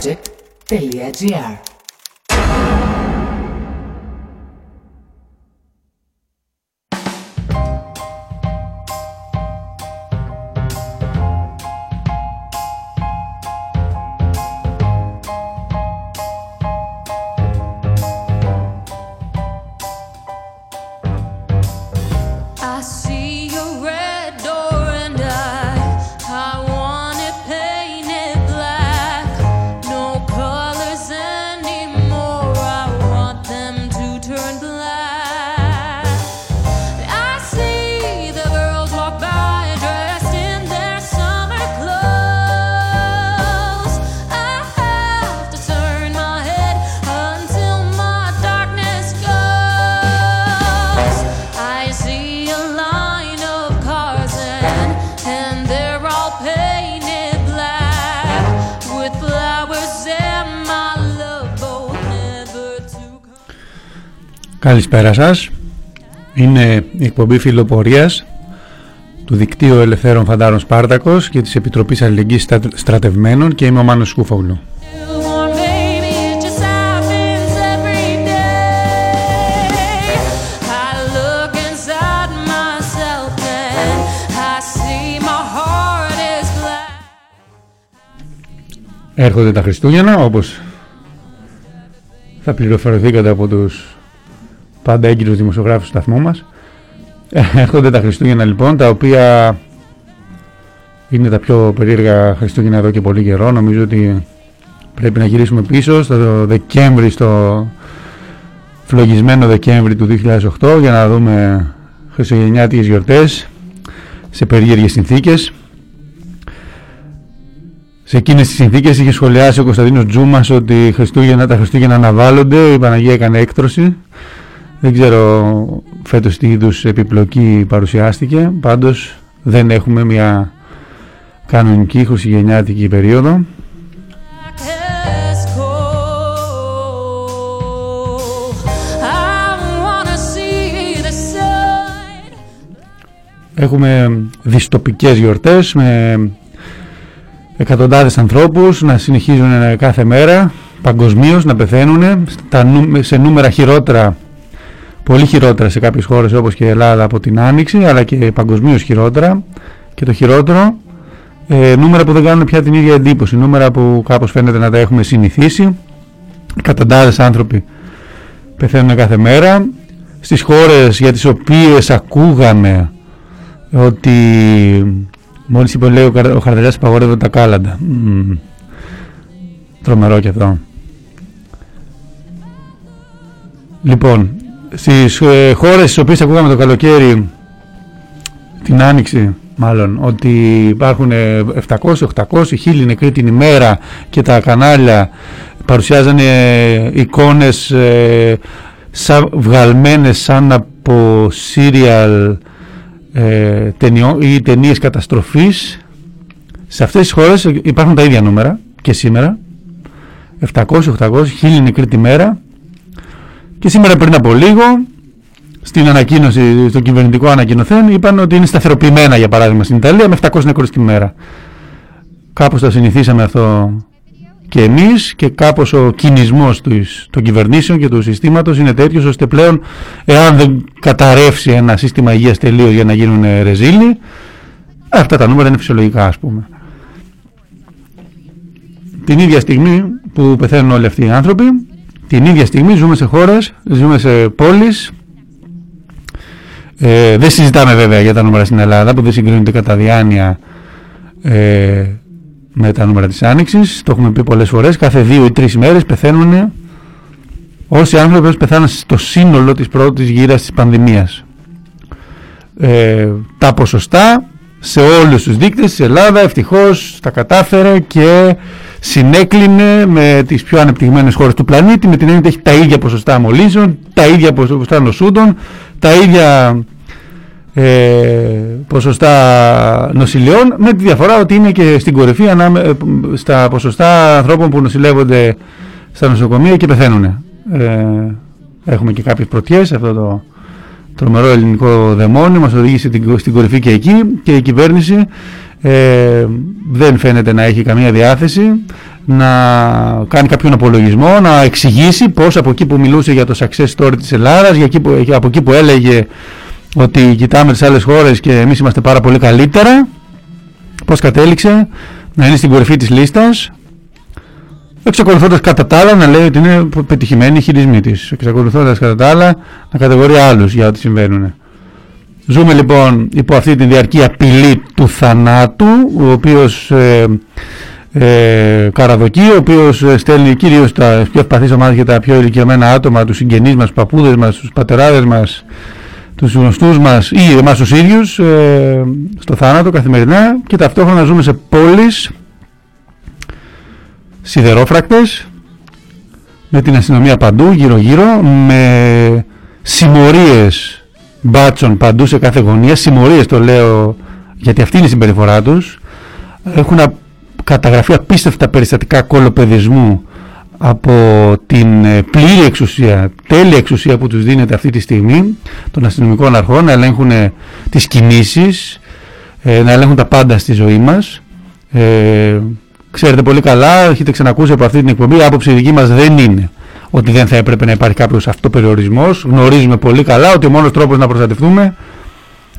Project.gr Καλησπέρα σας. Είναι η εκπομπή φιλοπορίας του Δικτύου Ελευθέρων Φαντάρων Σπάρτακος και της Επιτροπής Αλληλεγγύης Στρα- Στρατευμένων και είμαι ο Μάνος Σκούφογλου. Newborn baby, it just happens every day. I look inside myself and I see my heart is black. Έρχονται τα Χριστούγεννα όπως θα πληροφορηθήκατε από τους πάντα έγκυρους δημοσιογράφους του σταθμού μας. Έρχονται τα Χριστούγεννα λοιπόν τα οποία είναι τα πιο περίεργα Χριστούγεννα εδώ και πολύ καιρό. Νομίζω ότι πρέπει να γυρίσουμε πίσω στο Δεκέμβρη, στο φλογισμένο Δεκέμβρη του 2008 για να δούμε χριστουγεννιάτικες γιορτές σε περίεργες συνθήκες. Σε εκείνες τις συνθήκες είχε σχολιάσει ο Κωνσταντίνος Τζούμας ότι οι Χριστούγεννα, τα Χριστούγεννα αναβάλλονται, η Παναγία έκανε έκτρωση. Δεν ξέρω φέτος τι είδους επιπλοκή παρουσιάστηκε, πάντως δεν έχουμε μια κανονική χριστουγεννιάτικη περίοδο. Black as coal. I wanna see the sun. Έχουμε δυστοπικές γιορτές με εκατοντάδες ανθρώπους να συνεχίζουν κάθε μέρα παγκοσμίως να πεθαίνουν στα νου- σε νούμερα χειρότερα πολύ χειρότερα σε κάποιες χώρες όπως και η Ελλάδα από την Άνοιξη αλλά και παγκοσμίως χειρότερα. Και το χειρότερο ε, νούμερα που δεν κάνουν πια την ίδια εντύπωση. Νούμερα που κάπως φαίνεται να τα έχουμε συνηθίσει. Εκατοντάδες άνθρωποι πεθαίνουν κάθε μέρα. Στις χώρες για τις οποίες ακούγαμε ότι μόλις είπε λέει ο, Καρ- ο Χαρδαλιάς απαγορεύονται τα κάλαντα. Μμμ. τρομερό και αυτό. Λοιπόν στις ε, χώρες στις οποίες ακούγαμε το καλοκαίρι την άνοιξη μάλλον ότι υπάρχουν ε, 700, 800, 1000 νεκροί την ημέρα και τα κανάλια παρουσιάζανε ε, εικόνες ε, σαν, βγαλμένες σαν από serial ε, ταινιό, ή ταινίες καταστροφής. Σε αυτές τις χώρες υπάρχουν τα ίδια νούμερα και σήμερα. 700, 800, 1000 νεκροί τη μέρα και σήμερα πριν από λίγο στην ανακοίνωση, στο κυβερνητικό ανακοινωθέν είπαν ότι είναι σταθεροποιημένα για παράδειγμα στην Ιταλία με 700 νεκρούς τη μέρα κάπως το συνηθίσαμε αυτό και εμείς και κάπως ο κινησμός τους, των κυβερνήσεων και του συστήματος είναι τέτοιος ώστε πλέον εάν δεν καταρρεύσει ένα σύστημα υγείας τελείως για να γίνουν ε, ρεζίλοι αυτά τα νούμερα είναι φυσιολογικά ας πούμε. Την ίδια στιγμή που πεθαίνουν όλοι αυτοί οι άνθρωποι την ίδια στιγμή ζούμε σε χώρες, ζούμε σε πόλεις ε, δεν συζητάμε βέβαια για τα νούμερα στην Ελλάδα που δεν συγκρίνονται κατά διάνοια ε, με τα νούμερα της Άνοιξης. Το έχουμε πει πολλές φορές. Κάθε δύο ή τρεις μέρες πεθαίνουν όσοι άνθρωποι όσοι πεθάνουν στο σύνολο της πρώτης γύρας της πανδημίας. Ε, τα ποσοστά σε όλους τους δείκτες της Ελλάδα ευτυχώς τα κατάφερε και συνέκλεινε με τις πιο ανεπτυγμένες χώρες του πλανήτη με την έννοια ότι έχει τα ίδια ποσοστά μολύσεων, τα ίδια ποσοστά νοσούντων, τα ίδια ε, ποσοστά νοσηλειών με τη διαφορά ότι είναι και στην κορυφή ανάμε, ε, στα ποσοστά ανθρώπων που νοσηλεύονται στα νοσοκομεία και πεθαίνουν. Ε, έχουμε και κάποιες πρωτιές αυτό το τρομερό ελληνικό δαιμόνιο μας οδήγησε την- στην κορυφή και εκεί και η κυβέρνηση ε, δεν φαίνεται να έχει καμία διάθεση να κάνει κάποιον απολογισμό, να εξηγήσει πώς από εκεί που μιλούσε για το success story της Ελλάδας, για εκεί που, από εκεί που έλεγε ότι κοιτάμε τις άλλες χώρες και εμείς είμαστε πάρα πολύ καλύτερα, πώς κατέληξε να είναι στην κορυφή της λίστας, εξακολουθώντας κατά τα άλλα να λέει ότι είναι πετυχημένη η χειρισμή της, εξακολουθώντας κατά τα άλλα να κατηγορεί άλλους για ό,τι συμβαίνουν. Ζούμε λοιπόν υπό αυτή τη διαρκή απειλή του θανάτου, ο οποίος ε, ε, Καραδοκή, ο οποίος ε, στέλνει κυρίως τα πιο ευπαθείς ομάδες και τα πιο ηλικιωμένα άτομα, τους συγγενείς μας, τους παππούδες μας, τους πατεράδες μας, τους γνωστούς μας ή εμάς τους ίδιους ε, στο θάνατο καθημερινά και ταυτόχρονα ζούμε σε πόλεις σιδερόφρακτες με την αστυνομία παντού γύρω γύρω με συμμορίες μπάτσων παντού σε κάθε γωνία συμμορίες το λέω γιατί αυτή είναι η συμπεριφορά τους έχουν καταγραφεί απίστευτα περιστατικά κολοπεδισμού από την ε, πλήρη εξουσία, τέλεια εξουσία που τους δίνεται αυτή τη στιγμή των αστυνομικών αρχών να ελέγχουν ε, τις κινήσεις, ε, να ελέγχουν τα πάντα στη ζωή μας. Ε, ξέρετε πολύ καλά, έχετε ξανακούσει από αυτή την εκπομπή, η άποψη δική μας δεν είναι ότι δεν θα έπρεπε να υπάρχει κάποιος αυτοπεριορισμός. Γνωρίζουμε πολύ καλά ότι ο μόνος τρόπος να προστατευτούμε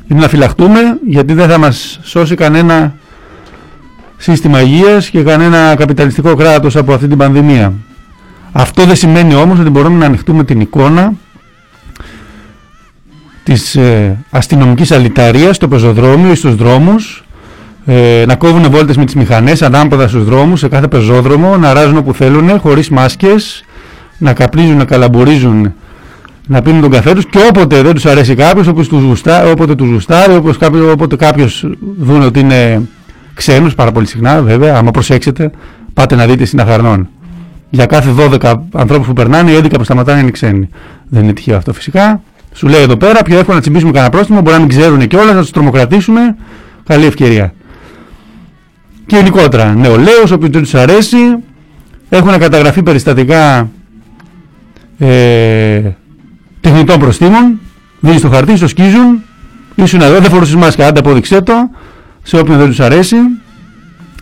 είναι να φυλαχτούμε γιατί δεν θα μας σώσει κανένα σύστημα υγείας και κανένα καπιταλιστικό κράτος από αυτή την πανδημία. Αυτό δεν σημαίνει όμως ότι μπορούμε να ανοιχτούμε την εικόνα της ε, αστυνομικής αλυταρίας στο πεζοδρόμιο ή στους δρόμους ε, να κόβουν βόλτες με τις μηχανές ανάποδα στους δρόμους σε κάθε πεζόδρομο να ράζουν όπου θέλουν χωρίς μάσκες να καπνίζουν, να καλαμπορίζουν να πίνουν τον καφέ τους και όποτε δεν τους αρέσει κάποιος όποτε τους γουστάρει, όποτε τους γουστάρει όποτε κάποιος δουν ότι είναι ξένους πάρα πολύ συχνά βέβαια, άμα προσέξετε πάτε να δείτε στην Αχαρνών. Για κάθε 12 ανθρώπους που περνάνε, οι 11 που σταματάνε είναι ξένοι. Δεν είναι τυχαίο αυτό φυσικά. Σου λέει εδώ πέρα, πιο εύκολο να τσιμπήσουμε κανένα πρόστιμο, μπορεί να μην ξέρουν και όλα, να τους τρομοκρατήσουμε. Καλή ευκαιρία. Και γενικότερα, νεολαίου, όποιου δεν τους αρέσει, έχουν καταγραφεί περιστατικά ε, τεχνητών προστήμων. Δίνει το χαρτί, στο σκίζουν. Ήσουν εδώ, δεν φορούσες μάσκα, άντε απόδειξέ το σε όποιον δεν τους αρέσει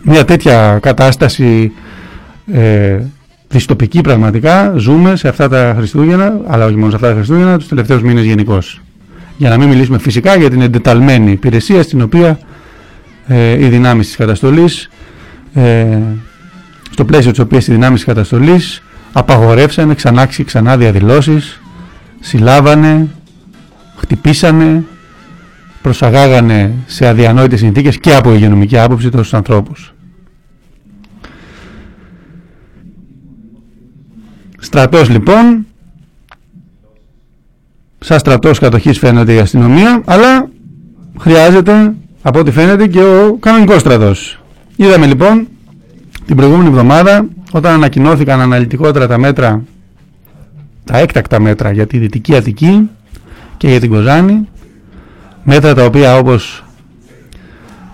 μια τέτοια κατάσταση ε, δυστοπική πραγματικά ζούμε σε αυτά τα Χριστούγεννα αλλά όχι μόνο σε αυτά τα Χριστούγεννα τους τελευταίους μήνες γενικώς. για να μην μιλήσουμε φυσικά για την εντεταλμένη υπηρεσία στην οποία ε, οι δυνάμεις της καταστολής ε, στο πλαίσιο της οποίας οι δυνάμεις της καταστολής απαγορεύσανε ξανά ξανά διαδηλώσεις συλλάβανε χτυπήσανε προσαγάγανε σε αδιανόητες συνθήκες και από υγειονομική άποψη τόσους ανθρώπους. Στρατός λοιπόν, σαν στρατός κατοχής φαίνεται η αστυνομία, αλλά χρειάζεται από ό,τι φαίνεται και ο κανονικός στρατός. Είδαμε λοιπόν την προηγούμενη εβδομάδα όταν ανακοινώθηκαν αναλυτικότερα τα μέτρα, τα έκτακτα μέτρα για τη Δυτική Αττική και για την Κοζάνη μέτρα τα οποία όπως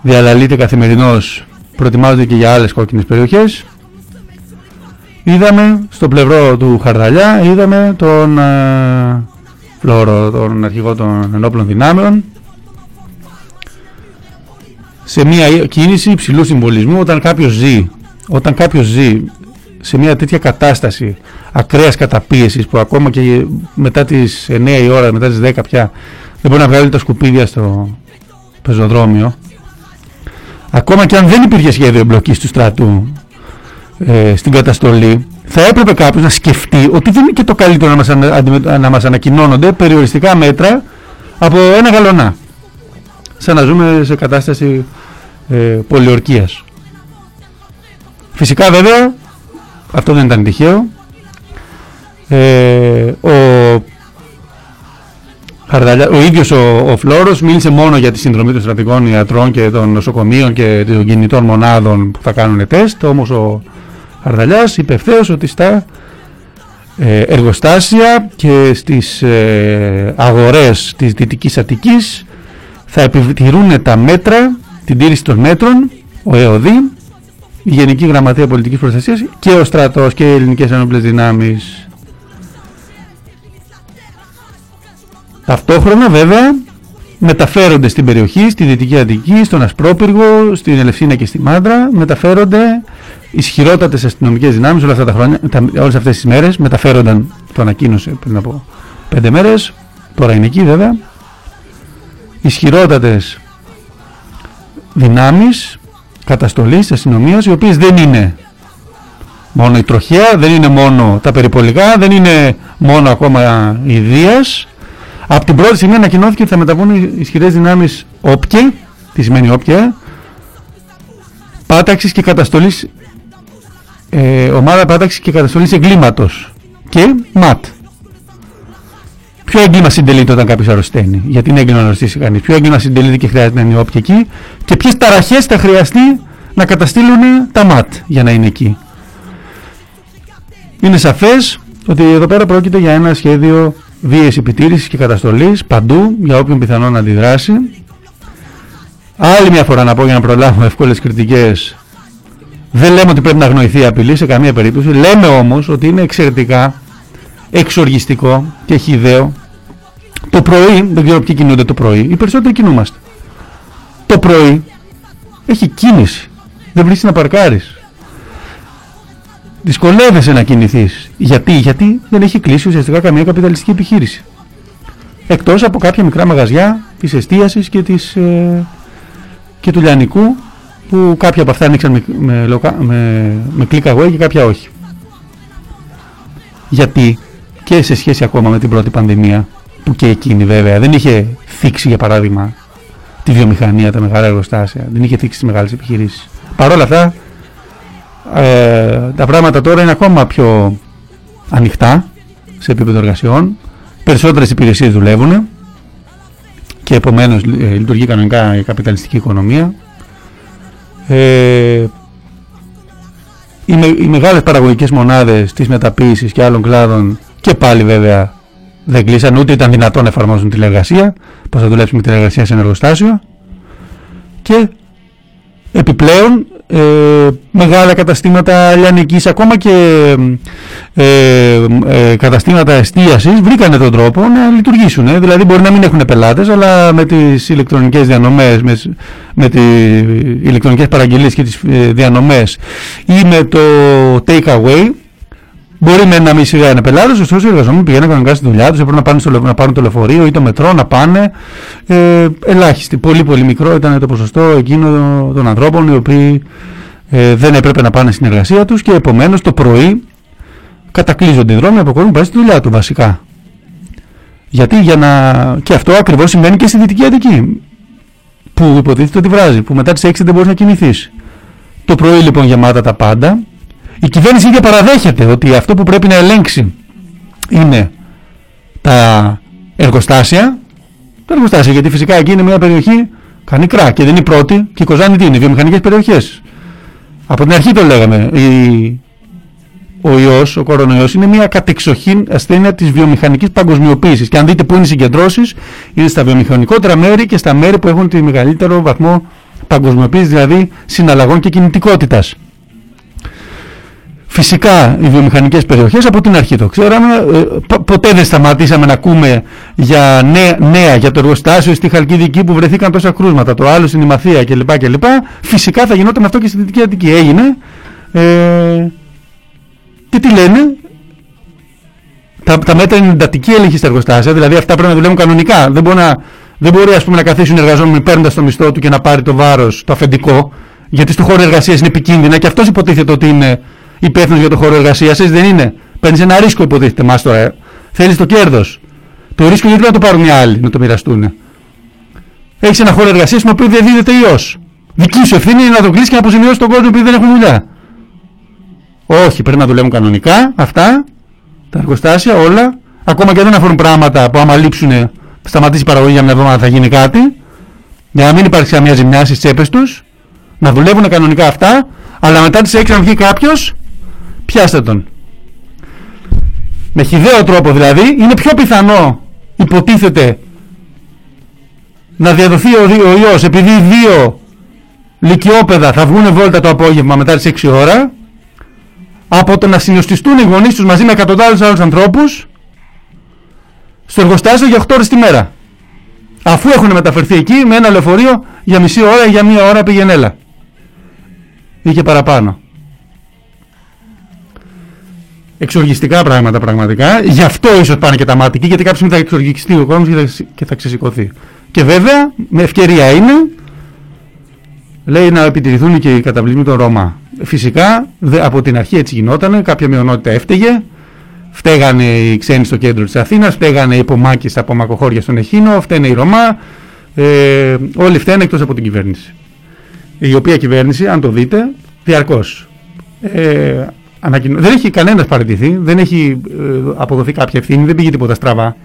διαλαλείται καθημερινώς προετοιμάζονται και για άλλες κόκκινες περιοχές είδαμε στο πλευρό του Χαρδαλιά είδαμε τον ε, Φλόρο, τον αρχηγό των ενόπλων δυνάμεων σε μια κίνηση υψηλού συμβολισμού όταν κάποιος ζει όταν κάποιος ζει σε μια τέτοια κατάσταση ακραίας καταπίεσης που ακόμα και μετά τις 9 η ώρα, μετά τις 10 πια δεν μπορεί να βγάλει τα σκουπίδια στο πεζοδρόμιο. Ακόμα και αν δεν υπήρχε σχέδιο εμπλοκής του στρατού ε, στην καταστολή θα έπρεπε κάποιος να σκεφτεί ότι δεν είναι και το καλύτερο να μας, ανα, να μας ανακοινώνονται περιοριστικά μέτρα από ένα γαλονά σαν να ζούμε σε κατάσταση ε, πολιορκίας. Φυσικά βέβαια αυτό δεν ήταν τυχαίο. Ε, ο ο ίδιος ο, ο Φλόρος μίλησε μόνο για τη συνδρομή των στρατικών ιατρών και των νοσοκομείων και των κινητών μονάδων που θα κάνουν τεστ, όμως ο Χαρδαλιάς είπε ευθέως ότι στα ε, εργοστάσια και στις ε, αγορές της Δυτικής Αττικής θα επιτηρούν τα μέτρα, την τήρηση των μέτρων, ο ΕΟΔΗ, η Γενική Γραμματεία Πολιτικής Προστασίας και ο στρατός και οι ελληνικές ενόπλες δυνάμεις. Ταυτόχρονα βέβαια μεταφέρονται στην περιοχή, στη Δυτική Αττική, στον Ασπρόπυργο, στην Ελευσίνα και στη Μάντρα, μεταφέρονται ισχυρότατες αστυνομικές δυνάμεις όλα αυτά τα χρόνια, τα, όλες αυτές τις μέρες, μεταφέρονταν, το ανακοίνωσε πριν από πέντε μέρες, τώρα είναι εκεί βέβαια, ισχυρότατες δυνάμεις καταστολής αστυνομίας, οι οποίες δεν είναι μόνο η τροχέα, δεν είναι μόνο τα περιπολικά, δεν είναι μόνο ακόμα η Δίας. Από την πρώτη στιγμή ανακοινώθηκε ότι θα μεταβούν οι ισχυρές δυνάμεις όποιε, τι σημαίνει όποιε, πάταξης και καταστολής, ε, ομάδα πάταξης και καταστολής εγκλήματος και ΜΑΤ. Ποιο έγκλημα συντελείται όταν κάποιος αρρωσταίνει, γιατί είναι έγκλημα να αρρωστήσει κανείς; Ποιο έγκλημα συντελείται και χρειάζεται να είναι όποιε εκεί; Και ποιες ταραχές θα χρειαστεί να καταστήλουν τα ΜΑΤ για να είναι εκεί; Είναι σαφές ότι εδώ πέρα πρόκειται για ένα σχέδιο βίαιης επιτήρησης και καταστολής παντού για όποιον πιθανόν να αντιδράσει. Άλλη μια φορά να πω για να προλάβουμε εύκολες κριτικές δεν λέμε ότι πρέπει να αγνοηθεί η απειλή σε καμία περίπτωση. Λέμε όμως ότι είναι εξαιρετικά εξοργιστικό και χιδαίο το πρωί, δεν ξέρω ποιοι κινούνται το πρωί, οι περισσότεροι κινούμαστε. Το πρωί έχει κίνηση. Δεν βρίσκει να παρκάρεις δυσκολεύεσαι να κινηθείς. Γιατί, γιατί δεν έχει κλείσει ουσιαστικά καμία καπιταλιστική επιχείρηση. Εκτός από κάποια μικρά μαγαζιά της εστίασης και, της, ε, και του λιανικού που κάποια από αυτά ανοίξαν με, με, με, με click away και κάποια όχι. Γιατί και σε σχέση ακόμα με την πρώτη πανδημία που και εκείνη βέβαια δεν είχε θίξει για παράδειγμα τη βιομηχανία, τα μεγάλα εργοστάσια, δεν είχε θίξει τις μεγάλες επιχειρήσεις. Παρ' όλα αυτά ε, τα πράγματα τώρα είναι ακόμα πιο ανοιχτά σε επίπεδο εργασιών. Περισσότερες υπηρεσίες δουλεύουν και επομένως ε, λειτουργεί κανονικά η καπιταλιστική οικονομία. Ε, οι, με, οι μεγάλες παραγωγικές μονάδες της μεταποίησης και άλλων κλάδων και πάλι βέβαια δεν κλείσαν ούτε ήταν δυνατόν να εφαρμόσουν τηλεργασία, πώς θα δουλέψουμε τηλεργασία σε ένα εργοστάσιο. Και επιπλέον ε, μεγάλα καταστήματα λιανικής ακόμα και ε, ε, καταστήματα εστίασης βρήκανε τον τρόπο να λειτουργήσουν δηλαδή μπορεί να μην έχουν πελάτες αλλά με τις ηλεκτρονικές διανομές με, με τις ηλεκτρονικές παραγγελίες και τις ε, διανομές ή με το take away Μπορεί με να μην σιγάνε πελάτες, ωστόσο οι εργαζόμενοι πηγαίνουν κανονικά στη δουλειά τους, έπρεπε να, πάνε στο, να πάρουν το λεωφορείο ή το μετρό, να πάνε. Ε, ελάχιστη, πολύ πολύ μικρό ήταν το ποσοστό εκείνο των ανθρώπων οι οποίοι ε, δεν έπρεπε να πάνε στην εργασία τους και επομένως το πρωί κατακλείζονται οι δρόμοι από κόσμο που πάει στη δουλειά του βασικά. Γιατί για να. και αυτό ακριβώς συμβαίνει και στη Δυτική Αττική. Που υποτίθεται ότι βράζει, που μετά τις 6 δεν μπορείς να κινηθεί. Το πρωί λοιπόν γεμάτα τα πάντα η κυβέρνηση ίδια παραδέχεται ότι αυτό που πρέπει να ελέγξει είναι τα εργοστάσια. Τα εργοστάσια, γιατί φυσικά εκεί είναι μια περιοχή κανικρά και δεν είναι η πρώτη. Και η Κοζάνη τι είναι, βιομηχανικές περιοχές. Από την αρχή το λέγαμε. Η... Ο ιός, ο κορονοϊός είναι μια κατεξοχήν ασθένεια της βιομηχανικής παγκοσμιοποίησης. Και αν δείτε πού είναι οι συγκεντρώσεις, είναι στα βιομηχανικότερα μέρη και στα μέρη που έχουν τη μεγαλύτερο βαθμό παγκοσμιοποίησης, δηλαδή συναλλαγών και κινητικότητας. Φυσικά οι βιομηχανικές περιοχές από την αρχή το ξέραμε, ε, ποτέ δεν σταματήσαμε να ακούμε για νέα, νέα για το εργοστάσιο στη Χαλκιδική που βρεθήκαν τόσα κρούσματα, το άλλο στην Ημαθία κλπ. κλπ. Φυσικά θα γινόταν αυτό και στη Δυτική Αττική. Έγινε. Ε, και τι λένε, τα, τα μέτρα είναι εντατική έλεγχη στα εργοστάσια, δηλαδή αυτά πρέπει να δουλεύουν κανονικά. Δεν μπορεί, να, δεν μπορεί ας πούμε, να καθίσουν οι εργαζόμενοι παίρνοντας το μισθό του και να πάρει το βάρος, το αφεντικό, γιατί στο χώρο εργασίας είναι επικίνδυνα και αυτός υποτίθεται ότι είναι υπεύθυνος για το χώρο εργασίας, εσύ δεν είναι. Παίρνεις ένα ρίσκο, υποτίθεται μα τώρα. Θέλεις το κέρδος. Το ρίσκο γιατί να το πάρουν οι άλλοι να το μοιραστούν. Έχεις ένα χώρο εργασίας με οποίο διαδίδεται ιός. Δική σου ευθύνη είναι να το κλείσει και να αποζημιώσεις τον κόσμο επειδή δεν έχουν δουλειά. Όχι, πρέπει να δουλεύουν κανονικά αυτά, τα εργοστάσια, όλα. Ακόμα και δεν αφορούν πράγματα που άμα λείψουν, σταματήσει η παραγωγή για μια εβδομάδα θα γίνει κάτι. Για να μην υπάρξει καμία ζημιά στις τσέπες τους. Να δουλεύουν κανονικά αυτά, αλλά μετά τις 6 να βγει κάποιος πιάστε τον. Με χιδαίο τρόπο δηλαδή, είναι πιο πιθανό, υποτίθεται, να διαδοθεί ο, ο ιός επειδή δύο λυκειόπαιδα θα βγουν βόλτα το απόγευμα μετά τις 6 ώρα από το να συνοστιστούν οι γονείς τους μαζί με εκατοντάδες άλλους ανθρώπους στο εργοστάσιο για 8 ώρες τη μέρα. Αφού έχουν μεταφερθεί εκεί με ένα λεωφορείο για μισή ώρα ή για μία ώρα πήγαινε έλα. Ή και παραπάνω. Εξοργιστικά πράγματα πραγματικά. Γι' αυτό ίσως πάνε και τα μάτια γιατί κάποια στιγμή θα εξοργιστεί ο κόσμος και θα ξεσηκωθεί. Και βέβαια, με ευκαιρία είναι, λέει να επιτηρηθούν και οι καταβλισμοί των Ρώμα. Φυσικά, από την αρχή έτσι γινόταν, κάποια μειονότητα έφταιγε, φταίγανε οι ξένοι στο κέντρο της Αθήνας, φταίγανε οι υπομάκες στα απομακοχώρια στον Εχίνο, φταίνε οι Ρωμά, ε, όλοι φταίνε εκτός από την κυβέρνηση. Η οποία κυβέρνηση, αν το δείτε, διαρκώς ε, ανακοινω... δεν έχει κανένας παραιτηθεί, δεν έχει ε, αποδοθεί κάποια ευθύνη, δεν πήγε τίποτα στραβά.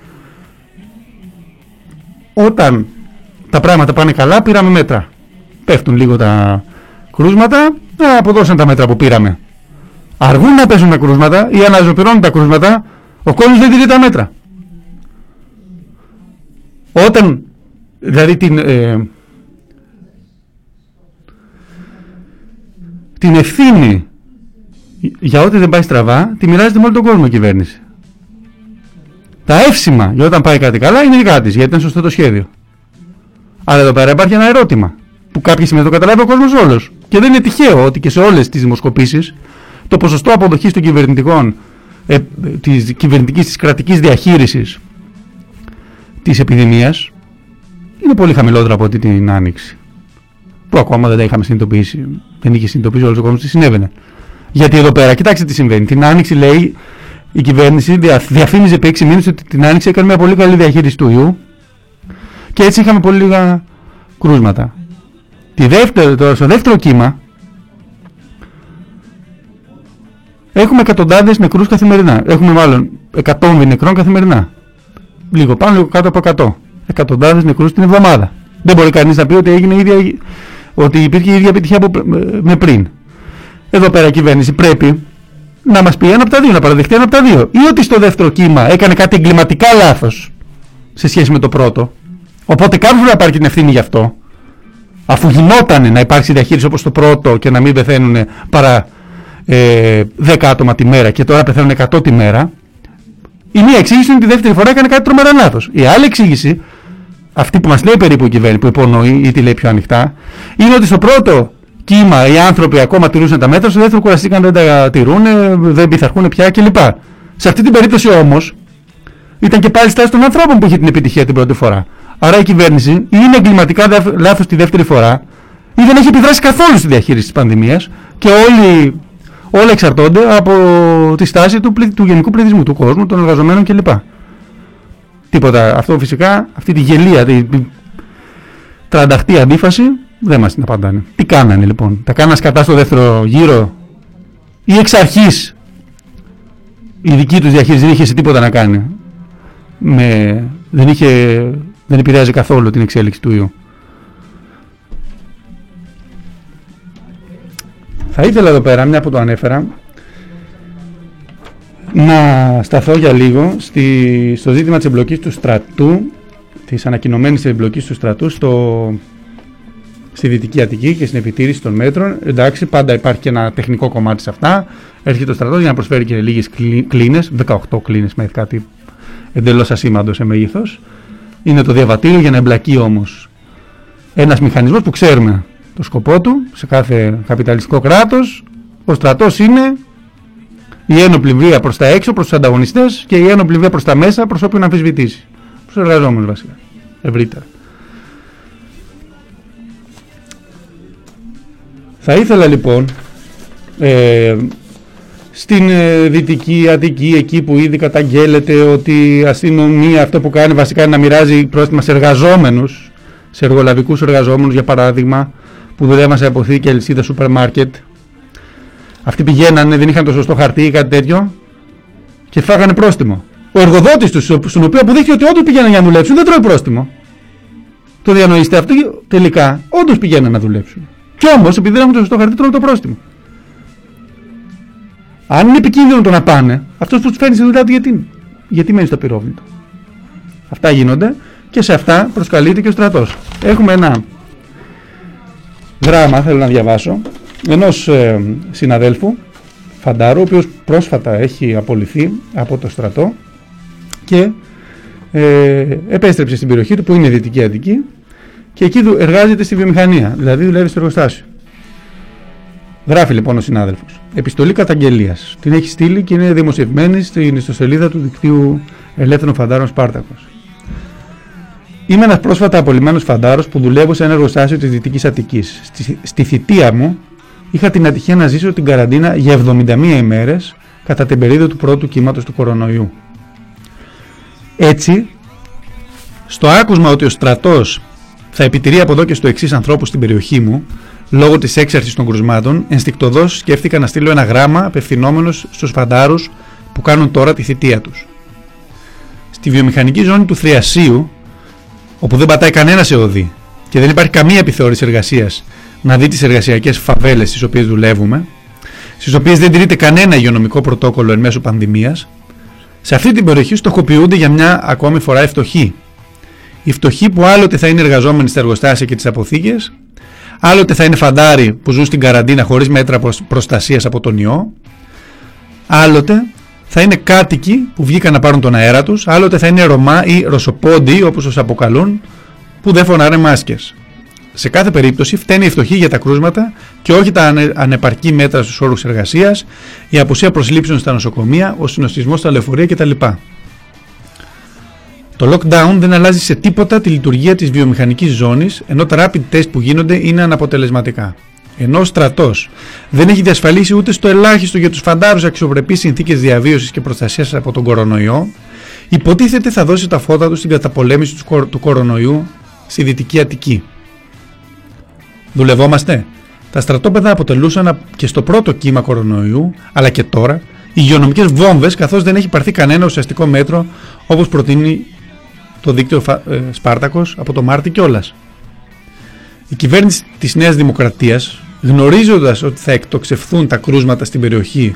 Όταν τα πράγματα πάνε καλά, πήραμε μέτρα. Πέφτουν λίγο τα κρούσματα, αποδώσαν τα μέτρα που πήραμε αργούν να πέσουν τα κρούσματα ή αναζωπηρώνουν τα κρούσματα, ο κόσμος δεν τηρεί τα μέτρα. Όταν, δηλαδή την, ε, την ευθύνη για ό,τι δεν πάει στραβά, τη μοιράζεται με όλο τον κόσμο η κυβέρνηση. Τα εύσημα για όταν πάει κάτι καλά είναι δικά της, γιατί ήταν σωστό το σχέδιο. Αλλά εδώ πέρα υπάρχει ένα ερώτημα που κάποια στιγμή το καταλάβει ο κόσμος όλος. Και δεν είναι τυχαίο ότι και σε όλες τις δημοσκοπήσεις το ποσοστό αποδοχής των κυβερνητικών, ε, της κυβερνητικής, της κρατικής διαχείρισης της επιδημίας είναι πολύ χαμηλότερο από ό,τι την άνοιξη. Που ακόμα δεν τα είχαμε συνειδητοποιήσει. Δεν είχε συνειδητοποιήσει όλος ο κόσμος τι συνέβαινε. Γιατί εδώ πέρα, κοιτάξτε τι συμβαίνει. Την άνοιξη λέει η κυβέρνηση διαφήμιζε επί 6 μήνες ότι την άνοιξη έκανε μια πολύ καλή διαχείριση του ιού και έτσι είχαμε πολύ λίγα κρούσματα. Τη δεύτερο, στο δεύτερο κύμα Έχουμε εκατοντάδες νεκρούς καθημερινά. Έχουμε μάλλον εκατόμβοι νεκρών καθημερινά. Λίγο πάνω, λίγο κάτω από 100. Εκατοντάδες νεκρούς την εβδομάδα. Δεν μπορεί κανείς να πει ότι, έγινε ίδια, ότι υπήρχε η ίδια επιτυχία από, με πριν. Εδώ πέρα η κυβέρνηση πρέπει να μας πει ένα από τα δύο, να παραδεχτεί ένα από τα δύο. Ή ότι στο δεύτερο κύμα έκανε κάτι εγκληματικά λάθος σε σχέση με το πρώτο. Οπότε κάποιο πρέπει να πάρει την ευθύνη γι' αυτό. Αφού γινόταν να υπάρξει διαχείριση όπως το πρώτο και να μην πεθαίνουν παρά ε, 10 άτομα τη μέρα και τώρα πεθαίνουν 100 τη μέρα, η μία εξήγηση είναι ότι τη δεύτερη φορά έκανε κάτι τρομερά λάθος. Η άλλη εξήγηση, αυτή που μας λέει περίπου η κυβέρνηση, που υπονοεί ή τη λέει πιο ανοιχτά, είναι ότι στο πρώτο κύμα οι άνθρωποι ακόμα τηρούσαν τα μέτρα, στο δεύτερο κουραστήκαν, δεν τα τηρούν, δεν πειθαρχούν πια κλπ. Σε αυτή την περίπτωση όμως, ήταν και πάλι στάση των ανθρώπων που είχε την επιτυχία την πρώτη φορά. Άρα η κυβέρνηση ή είναι εγκληματικά λάθος τη δεύτερη φορά, ή δεν έχει επιδράσει καθόλου στη διαχείριση της πανδημίας και όλοι όλα εξαρτώνται από τη στάση του, του γενικού πληθυσμού, του κόσμου, των εργαζομένων κλπ. Τίποτα. Αυτό φυσικά, αυτή τη γελία, τη τρανταχτή αντίφαση δεν μας την απαντάνε. Τι κάνανε λοιπόν; Τα κάνανε σκατά στο δεύτερο γύρο; Ή εξ αρχής η δική τους διαχείριση δεν είχε σε τίποτα να κάνει; Με, δεν, είχε, δεν επηρεάζει καθόλου την εξέλιξη του ιού. Θα ήθελα εδώ πέρα, μια που το ανέφερα, να σταθώ για λίγο στη, στο ζήτημα της εμπλοκής του στρατού, της ανακοινωμένης εμπλοκής του στρατού στο, στη Δυτική Αττική και στην επιτήρηση των μέτρων. Εντάξει, πάντα υπάρχει και ένα τεχνικό κομμάτι σε αυτά. Έρχεται το στρατός για να προσφέρει και λίγες κλίνες, 18 κλίνες με κάτι εντελώς ασήμαντο σε μέγεθος. Είναι το διαβατήριο για να εμπλακεί όμως ένας μηχανισμός που ξέρουμε το σκοπό του σε κάθε καπιταλιστικό κράτος. Ο στρατός είναι η ένοπλη βία προς τα έξω, προς τους ανταγωνιστές και η ένοπλη βία προς τα μέσα, προς όποιον αμφισβητήσει. Προς τους εργαζόμενους βασικά, ευρύτερα. Θα ήθελα λοιπόν ε, στην ε, Δυτική Αττική, εκεί που ήδη καταγγέλλεται ότι η αστυνομία αυτό που κάνει βασικά είναι να μοιράζει πρόστιμα σε εργαζόμενους, σε εργολαβικούς εργαζόμενους για παράδειγμα, που δουλεύαν σε αποθήκη αλυσίδα σούπερ μάρκετ. Αυτοί πηγαίνανε, δεν είχαν το σωστό χαρτί ή κάτι τέτοιο και φάγανε πρόστιμο. Ο εργοδότης τους, στον οποίο αποδείχθηκε ότι όντως πηγαίνανε για να δουλέψουν, δεν τρώει πρόστιμο. Το διανοείστε αυτό τελικά όντως πηγαίνανε να δουλέψουν. Κι όμως, επειδή δεν έχουν το σωστό χαρτί, τρώει το πρόστιμο. Αν είναι επικίνδυνο το να πάνε, αυτός που τους φέρνει στη δουλειά του γιατί, γιατί μένει στο πυρόβλητο; Αυτά γίνονται και σε αυτά προσκαλείται και ο στρατός. Έχουμε ένα γράμμα θέλω να διαβάσω ενός ε, συναδέλφου Φαντάρου, ο οποίος πρόσφατα έχει απολυθεί από το στρατό και ε, επέστρεψε στην περιοχή του που είναι η Δυτική Αττική και εκεί εργάζεται στη βιομηχανία, δηλαδή δουλεύει στο εργοστάσιο. Γράφει λοιπόν ο συνάδελφος. Επιστολή καταγγελίας. Την έχει στείλει και είναι δημοσιευμένη στην ιστοσελίδα του δικτύου Ελεύθερων Φαντάρων Σπάρτακος. Είμαι ένας πρόσφατα απολυμμένος φαντάρος που δουλεύω σε ένα εργοστάσιο της Δυτικής Αττικής. Στη, στη θητεία μου είχα την ατυχία να ζήσω την καραντίνα για 71 ημέρες κατά την περίοδο του πρώτου κύματος του κορονοϊού. Έτσι, στο άκουσμα ότι ο στρατός θα επιτηρεί από εδώ και στο εξής ανθρώπους στην περιοχή μου, λόγω της έξαρσης των κρουσμάτων, ενστικτοδός σκέφτηκα να στείλω ένα γράμμα απευθυνόμενος στους φαντάρους που κάνουν τώρα τη θητεία τους. Στη βιομηχανική ζώνη του Θριασίου, όπου δεν πατάει κανένας σε οδή και δεν υπάρχει καμία επιθεώρηση εργασίας να δει τις εργασιακές φαβέλες στις οποίες δουλεύουμε, στις οποίες δεν τηρείται κανένα υγειονομικό πρωτόκολλο εν μέσω πανδημίας, σε αυτή την περιοχή στοχοποιούνται για μια ακόμη φορά οι φτωχοί. Οι φτωχοί που άλλοτε θα είναι εργαζόμενοι στα εργοστάσια και τις αποθήκες, άλλοτε θα είναι φαντάροι που ζουν στην καραντίνα χωρίς μέτρα προστασίας από τον ιό, άλλοτε θα είναι κάτοικοι που βγήκαν να πάρουν τον αέρα τους, άλλοτε θα είναι Ρωμά ή Ρωσοπόντιοι όπως τους αποκαλούν, που δεν φωνάρε μάσκες σε κάθε περίπτωση φταίνει η φτωχή για τα κρούσματα και όχι τα ανεπαρκή μέτρα στους όρους εργασίας, η απουσία προσλήψεων στα νοσοκομεία, ο συνοστισμός στα λεωφορεία κτλ. Το lockdown δεν αλλάζει σε τίποτα τη λειτουργία της βιομηχανικής ζώνης, ενώ τα rapid test που γίνονται είναι αναποτελεσματικά. Ενώ ο στρατός δεν έχει διασφαλίσει ούτε στο ελάχιστο για τους φαντάρους αξιοπρεπείς συνθήκες διαβίωσης και προστασίας από τον κορονοϊό, υποτίθεται θα δώσει τα φώτα του στην καταπολέμηση του κορονοϊού στη Δυτική Αττική. Δουλευόμαστε; Τα στρατόπεδα αποτελούσαν και στο πρώτο κύμα κορονοϊού, αλλά και τώρα, υγειονομικές βόμβες, καθώς δεν έχει πάρθει κανένα ουσιαστικό μέτρο όπως προτείνει το δίκτυο ε, Σπάρτακος από το Μάρτι κιόλας. Η κυβέρνηση της Νέας Δημοκρατίας, γνωρίζοντας ότι θα εκτοξευθούν τα κρούσματα στην περιοχή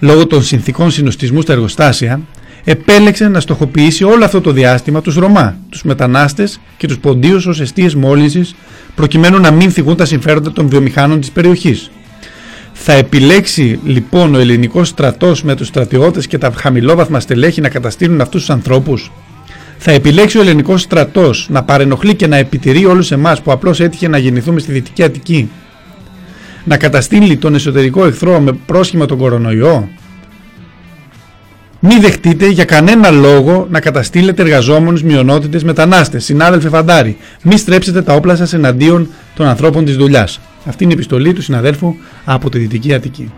λόγω των συνθήκων συνοστισμού στα εργοστάσια, επέλεξε να στοχοποιήσει όλο αυτό το διάστημα τους Ρωμά, τους μετανάστες και τους ποντίους ως αιστείες μόλυνσης προκειμένου να μην θυγούν τα συμφέροντα των βιομηχάνων της περιοχής. Θα επιλέξει λοιπόν ο ελληνικός στρατός με τους στρατιώτες και τα χαμηλόβαθμα στελέχη να καταστήλουν αυτούς τους ανθρώπους. Θα επιλέξει ο ελληνικός στρατός να παρενοχλεί και να επιτηρεί όλους εμάς που απλώς έτυχε να γεννηθούμε στη Δυτική Αττική. Να καταστήλει τον εσωτερικό εχθρό με πρόσχημα τον κορονοϊό μη δεχτείτε για κανένα λόγο να καταστήλετε εργαζόμενους μειονότητες μετανάστες. Συνάδελφε Φαντάρη, μη στρέψετε τα όπλα σας εναντίον των ανθρώπων της δουλειάς. Αυτή είναι η επιστολή του συναδέλφου από τη Δυτική Αττική.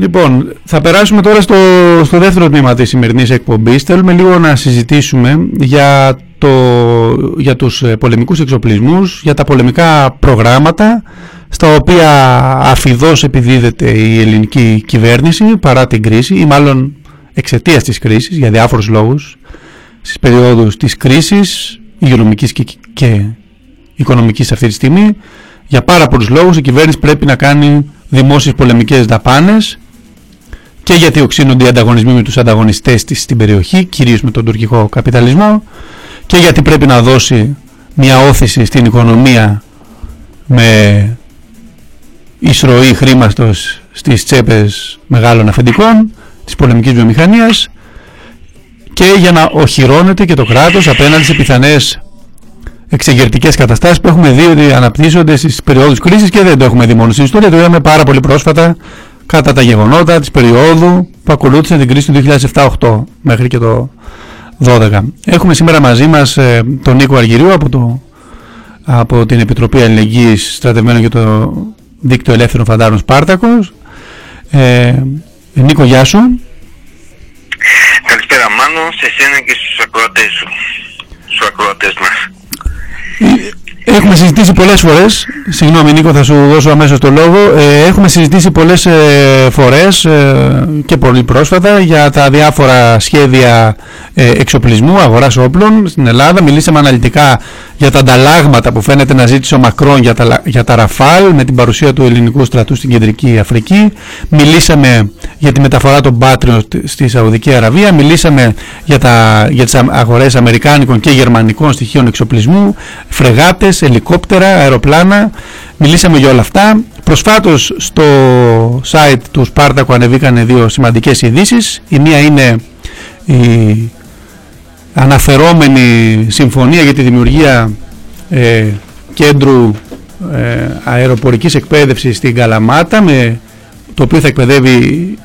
Λοιπόν, θα περάσουμε τώρα στο, στο δεύτερο τμήμα της σημερινής εκπομπής. Θέλουμε λίγο να συζητήσουμε για, το, για τους ε, πολεμικούς εξοπλισμούς, για τα πολεμικά προγράμματα στα οποία αφιδώς επιδίδεται η ελληνική κυβέρνηση παρά την κρίση ή μάλλον εξαιτίας της κρίσης για διάφορους λόγους στις περιόδους της κρίσης υγειονομικής και, και οικονομικής αυτή τη στιγμή για πάρα πολλούς λόγους η κυβέρνηση πρέπει να κάνει δημόσιες πολεμικές δαπάνες και γιατί οξύνονται οι ανταγωνισμοί με τους ανταγωνιστές της στην περιοχή, κυρίως με τον τουρκικό καπιταλισμό και γιατί πρέπει να δώσει μια όθηση στην οικονομία με εισρωή χρήματος στις τσέπες μεγάλων αφεντικών της πολεμικής βιομηχανίας και για να οχυρώνεται και το κράτος απέναντι σε πιθανές εξεγερτικές καταστάσεις που έχουμε δει ότι αναπτύσσονται στις περιόδους κρίσης και δεν το έχουμε δει μόνο στην ιστορία, το είδαμε πάρα πολύ πρόσφατα κατά τα γεγονότα της περίοδου που ακολούθησε την κρίση του 2007-2008 μέχρι και το 2012. Έχουμε σήμερα μαζί μας ε, τον Νίκο Αργυρίου από το από την Επιτροπή Αλληλεγγύης στρατευμένο για το δίκτυο ελεύθερων φαντάρων Σπάρτακος. Ε, Νίκο, γεια σου. Καλησπέρα Μάνο, σε σένα και στους ακροατές σου, στους ακροατές μας. Ε, Έχουμε συζητήσει πολλές φορές, συγγνώμη Νίκο θα σου δώσω αμέσως το λόγο, ε, έχουμε συζητήσει πολλές ε, φορές ε, και πολύ πρόσφατα για τα διάφορα σχέδια εξοπλισμού, αγοράς όπλων στην Ελλάδα. Μιλήσαμε αναλυτικά για τα ανταλλάγματα που φαίνεται να ζήτησε ο Μακρόν για τα, για τα Ραφάλ με την παρουσία του ελληνικού στρατού στην Κεντρική Αφρική. Μιλήσαμε για τη μεταφορά των Πάτριων στη Σαουδική Αραβία. Μιλήσαμε για, τα, για τις αγορές αμερικάνικων και γερμανικών στοιχείων εξοπλισμού, φρεγάτες, ελικόπτερα, αεροπλάνα. Μιλήσαμε για όλα αυτά. Προσφάτως στο site του Σπάρτακου ανεβήκαν δύο σημαντικές ειδήσεις. Η μία είναι η αναφερόμενη συμφωνία για τη δημιουργία ε, κέντρου ε, αεροπορικής εκπαίδευσης στην Καλαμάτα με το οποίο θα εκπαιδεύει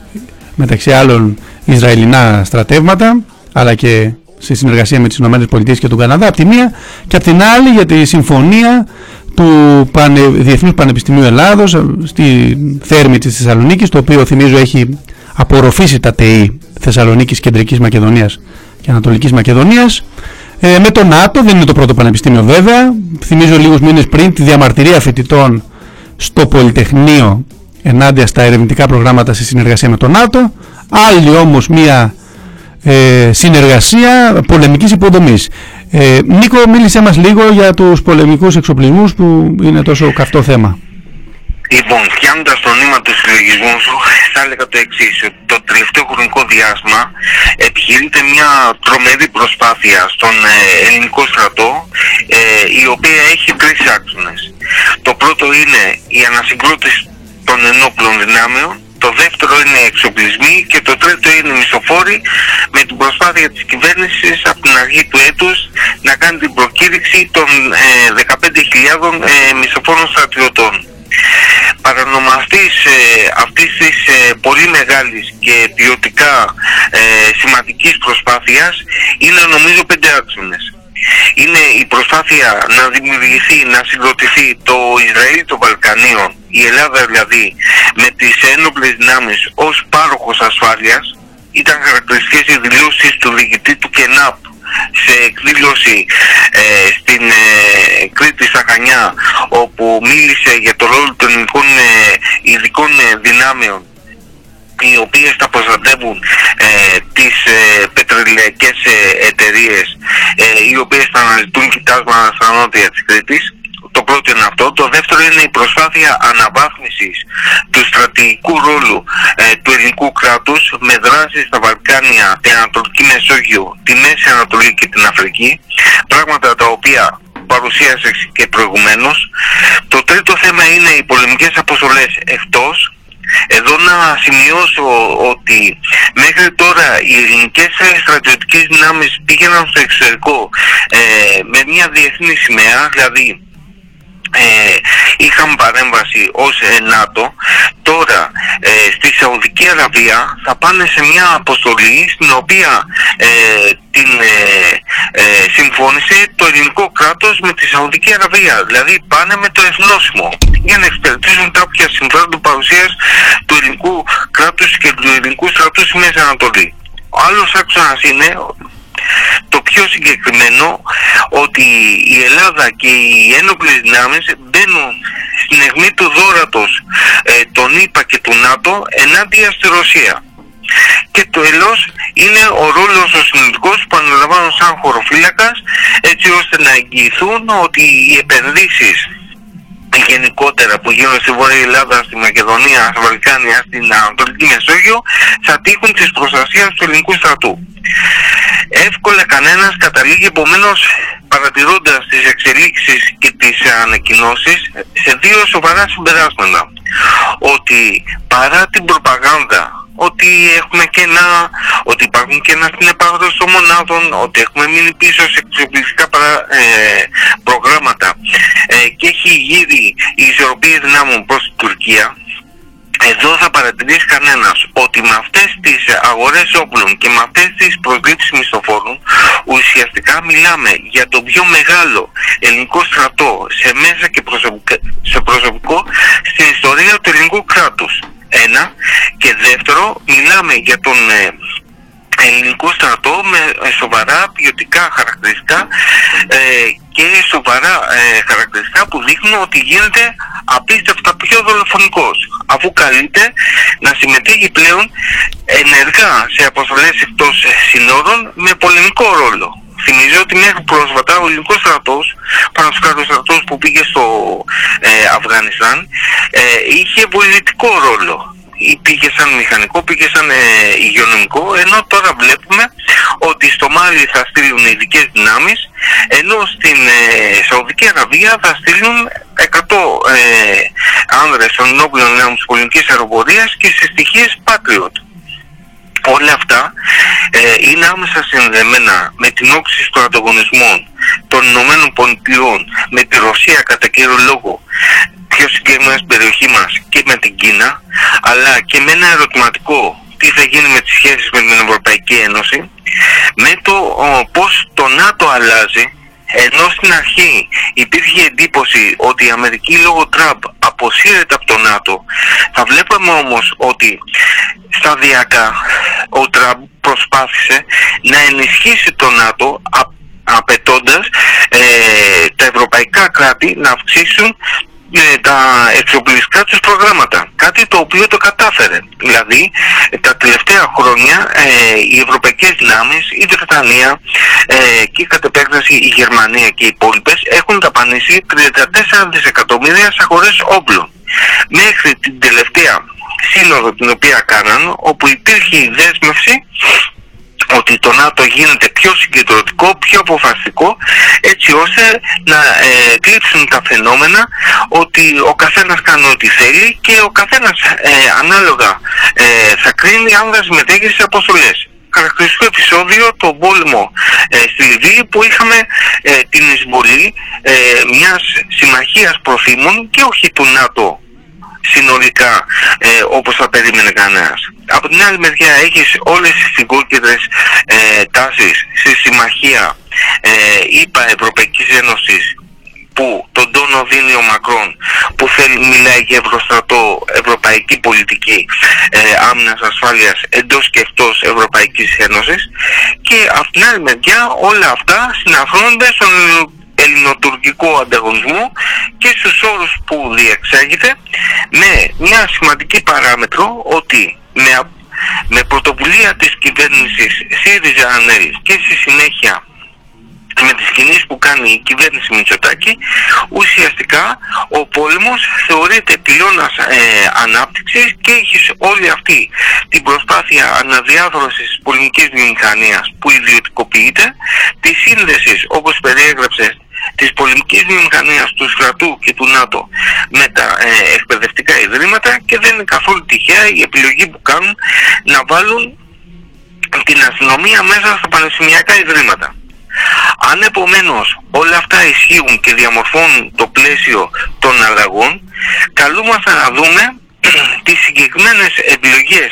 μεταξύ άλλων Ισραηλινά στρατεύματα αλλά και σε συνεργασία με τις ΗΠΑ και τον Καναδά από τη μία και από την άλλη για τη συμφωνία του Πανε, Διεθνούς Πανεπιστημίου Ελλάδος στη θέρμη της Θεσσαλονίκης το οποίο θυμίζω έχει απορροφήσει τα ΤΕΗ Θεσσαλονίκης Κεντρικής Μακεδονίας και Ανατολικής Μακεδονίας. Ε, με το ΝΑΤΟ, δεν είναι το πρώτο πανεπιστήμιο βέβαια. Θυμίζω λίγους μήνες πριν τη διαμαρτυρία φοιτητών στο Πολυτεχνείο ενάντια στα ερευνητικά προγράμματα σε συνεργασία με το ΝΑΤΟ. Άλλη όμως μια ε, συνεργασία πολεμικής υποδομής. Ε, Νίκο μίλησέ μας λίγο για τους πολεμικούς εξοπλισμούς που είναι τόσο καυτό θέμα Λοιπόν, φτιάχνοντας το νήμα του συλλογισμού σου, θα έλεγα το εξής: ότι το τελευταίο χρονικό διάστημα επιχειρείται μια τρομερή προσπάθεια στον ε, ελληνικό στρατό, ε, η οποία έχει τρεις άξονες. Το πρώτο είναι η ανασυγκρότηση των ενόπλων δυνάμεων, το δεύτερο είναι οι εξοπλισμοί και το τρίτο είναι οι μισοφόροι με την προσπάθεια της κυβέρνησης από την αρχή του έτους να κάνει την προκήρυξη των ε, 15.000 ε, μισοφόρων στρατιωτών παρανομαστής ε, αυτής της ε, πολύ μεγάλης και ποιοτικά ε, σημαντικής προσπάθειας είναι νομίζω πέντε άξονες. Είναι η προσπάθεια να δημιουργηθεί, να συγκροτηθεί το Ισραήλ των Βαλκανίων, η Ελλάδα δηλαδή, με τις ένοπλες δυνάμεις ως πάροχος ασφάλειας, ήταν χαρακτηριστικές οι δηλώσεις του διοικητή του ΚΕΝΑΠ σε εκδήλωση ε, στην ε, Κρήτη στα Χανιά όπου μίλησε για το ρόλο των ελληνικών ε, ειδικών ε, δυνάμεων οι οποίες θα προστατεύουν ε, τις ε, πετρελαϊκές ε, εταιρείες οι οποίες θα αναζητούν κοιτάσματα στα νότια της Κρήτης το πρώτο είναι αυτό. Το δεύτερο είναι η προσπάθεια αναβάθμισης του στρατηγικού ρόλου ε, του ελληνικού κράτους με δράσεις στα Βαλκάνια, την Ανατολική Μεσόγειο, τη Μέση Ανατολή και την Αφρική. Πράγματα τα οποία παρουσίασε και προηγουμένως. Το τρίτο θέμα είναι οι πολεμικές αποστολές εκτός εδώ να σημειώσω ότι μέχρι τώρα οι ελληνικές στρατιωτικές δυνάμεις πήγαιναν στο εξωτερικό ε, με μια διεθνή σημαία, δηλαδή ε, είχαν παρέμβαση ως ε, ΝΑΤΟ τώρα ε, στη Σαουδική Αραβία θα πάνε σε μια αποστολή στην οποία ε, την ε, συμφώνησε το ελληνικό κράτος με τη Σαουδική Αραβία δηλαδή πάνε με το εθνόσημο για να εξυπηρετήσουν κάποια συμφέροντα παρουσίας του ελληνικού κράτους και του ελληνικού στρατούς στη Μέση Ανατολή. Ο άλλος άξονας είναι το πιο συγκεκριμένο ότι η Ελλάδα και οι ένοπλες δυνάμεις μπαίνουν στην αιγμή του δόρατος ε, των ΗΠΑ και του ΝΑΤΟ ενάντια στη Ρωσία. Και το ελός είναι ο ρόλος ο συνολικός που αναλαμβάνουν σαν χωροφύλακας έτσι ώστε να εγγυηθούν ότι οι επενδύσεις γενικότερα που γίνονται στη Βόρεια Ελλάδα, στη Μακεδονία, στα Βαλκάνια, στην Ανατολική Μεσόγειο θα τύχουν της προστασίας του ελληνικού στρατού. Εύκολα κανένας καταλήγει επομένως παρατηρώντας τις εξελίξεις και τις ανακοινώσεις σε δύο σοβαρά συμπεράσματα. Ότι παρά την προπαγάνδα ότι έχουμε κενά, ότι υπάρχουν κενά στην επάγνωση των μονάδων, ότι έχουμε μείνει πίσω σε εξοπλιστικά ε, προγράμματα ε, και έχει γύρει η ισορροπία δυνάμων προς την Τουρκία, εδώ θα παρατηρήσει κανένας ότι με αυτές τις αγορές όπλων και με αυτές τις προσλήψεις μισθοφόρων ουσιαστικά μιλάμε για το πιο μεγάλο ελληνικό στρατό σε μέσα και προσωπικό, σε προσωπικό στην ιστορία του ελληνικού κράτους. Ένα. Και δεύτερο, μιλάμε για τον ε, ελληνικό στρατό με ε, σοβαρά ποιοτικά χαρακτηριστικά ε, και σοβαρά ε, χαρακτηριστικά που δείχνουν ότι γίνεται απίστευτα πιο δολοφονικός αφού καλείται να συμμετέχει πλέον ενεργά σε αποστολές εκτός ε, συνόρων με πολεμικό ρόλο. Θυμίζω ότι μέχρι πρόσφατα ο ελληνικός στρατός, πάνω στους στρατός που πήγε στο ε, Αφγανιστάν, ε, είχε πολιτικό ρόλο ή πήγε σαν μηχανικό, πήγε σαν ε, υγειονομικό, ενώ τώρα βλέπουμε ότι στο Μάλι θα στείλουν ειδικές δυνάμεις, ενώ στην ε, Σαουδική Αραβία θα στείλουν 100 ε, άνδρες των ενόπλων δυνάμεων της πολιτικής αεροπορίας και σε στοιχείες Patriot. Όλα αυτά ε, είναι άμεσα συνδεμένα με την όξυση των ανταγωνισμών των Ηνωμένων Πολιτειών, με τη Ρωσία κατά κύριο λόγο, πιο συγκεκριμένα στην περιοχή μας και με την Κίνα, αλλά και με ένα ερωτηματικό τι θα γίνει με τις σχέσεις με την Ευρωπαϊκή Ένωση, με το ο, πώς το ΝΑΤΟ αλλάζει, ενώ στην αρχή υπήρχε εντύπωση ότι η Αμερική λόγω Τραμπ αποσύρεται από το ΝΑΤΟ, θα βλέπαμε όμως ότι σταδιακά ο Τραμπ προσπάθησε να ενισχύσει το ΝΑΤΟ απαιτώντας ε, τα ευρωπαϊκά κράτη να αυξήσουν ε, τα εξοπλιστικά τους προγράμματα. Κάτι το οποίο το κατάφερε. Δηλαδή, τα τελευταία χρόνια ε, οι ευρωπαϊκές δυνάμεις, η Βρετανία ε, και κατ' επέκταση η Γερμανία και οι υπόλοιπες έχουν ταπανίσει 34 δισεκατομμύρια σε αγορές όπλων. Μέχρι την τελευταία σύνοδο την οποία κάναν, όπου υπήρχε η δέσμευση ότι το ΝΑΤΟ γίνεται πιο συγκεντρωτικό, πιο αποφασιστικό έτσι ώστε να ε, κλείψουν τα φαινόμενα ότι ο καθένας κάνει ό,τι θέλει και ο καθένας ε, ανάλογα ε, θα κρίνει αν θα συμμετέχει σε αποστολές. Χαρακτηριστικό επεισόδιο το πόλεμο ε, στη Λιβύη που είχαμε ε, την εισβολή μιας συμμαχίας προθήμων και όχι του ΝΑΤΟ συνολικά ε, όπως θα περίμενε κανένας. Από την άλλη μεριά έχεις όλες τις συγκόκκινες ε, τάσεις στη συμμαχία ε, ΙΠΑ Ευρωπαϊκής Ένωσης που τον τόνο δίνει ο Μακρόν που θέλει μιλάει για ευρωστρατό ευρωπαϊκή πολιτική ε, άμυνας ασφάλειας εντός και εκτός Ευρωπαϊκής Ένωσης. Και από την άλλη μεριά όλα αυτά συναφρώνονται στον ελληνοτουρκικό ανταγωνισμό και στους όρους που διεξάγεται με μια σημαντική παράμετρο ότι με, με πρωτοβουλία της κυβέρνησης ΣΥΡΙΖΑ ΑΝΕΛ και στη συνέχεια με τις κινήσεις που κάνει η κυβέρνηση Μητσοτάκη ουσιαστικά ο πόλεμος θεωρείται πυλώνας ε, ανάπτυξης και έχει όλη αυτή την προσπάθεια αναδιάθρωσης της πολεμικής βιομηχανίας που ιδιωτικοποιείται της σύνδεσης όπως περιέγραψε της πολεμικής βιομηχανίας του στρατού και του ΝΑΤΟ με τα ε, εκπαιδευτικά ιδρύματα και δεν είναι καθόλου τυχαία η επιλογή που κάνουν να βάλουν την αστυνομία μέσα στα πανεπιστημιακά ιδρύματα. Αν επομένως όλα αυτά ισχύουν και διαμορφώνουν το πλαίσιο των αλλαγών, καλούμαστε να δούμε τις συγκεκριμένες επιλογές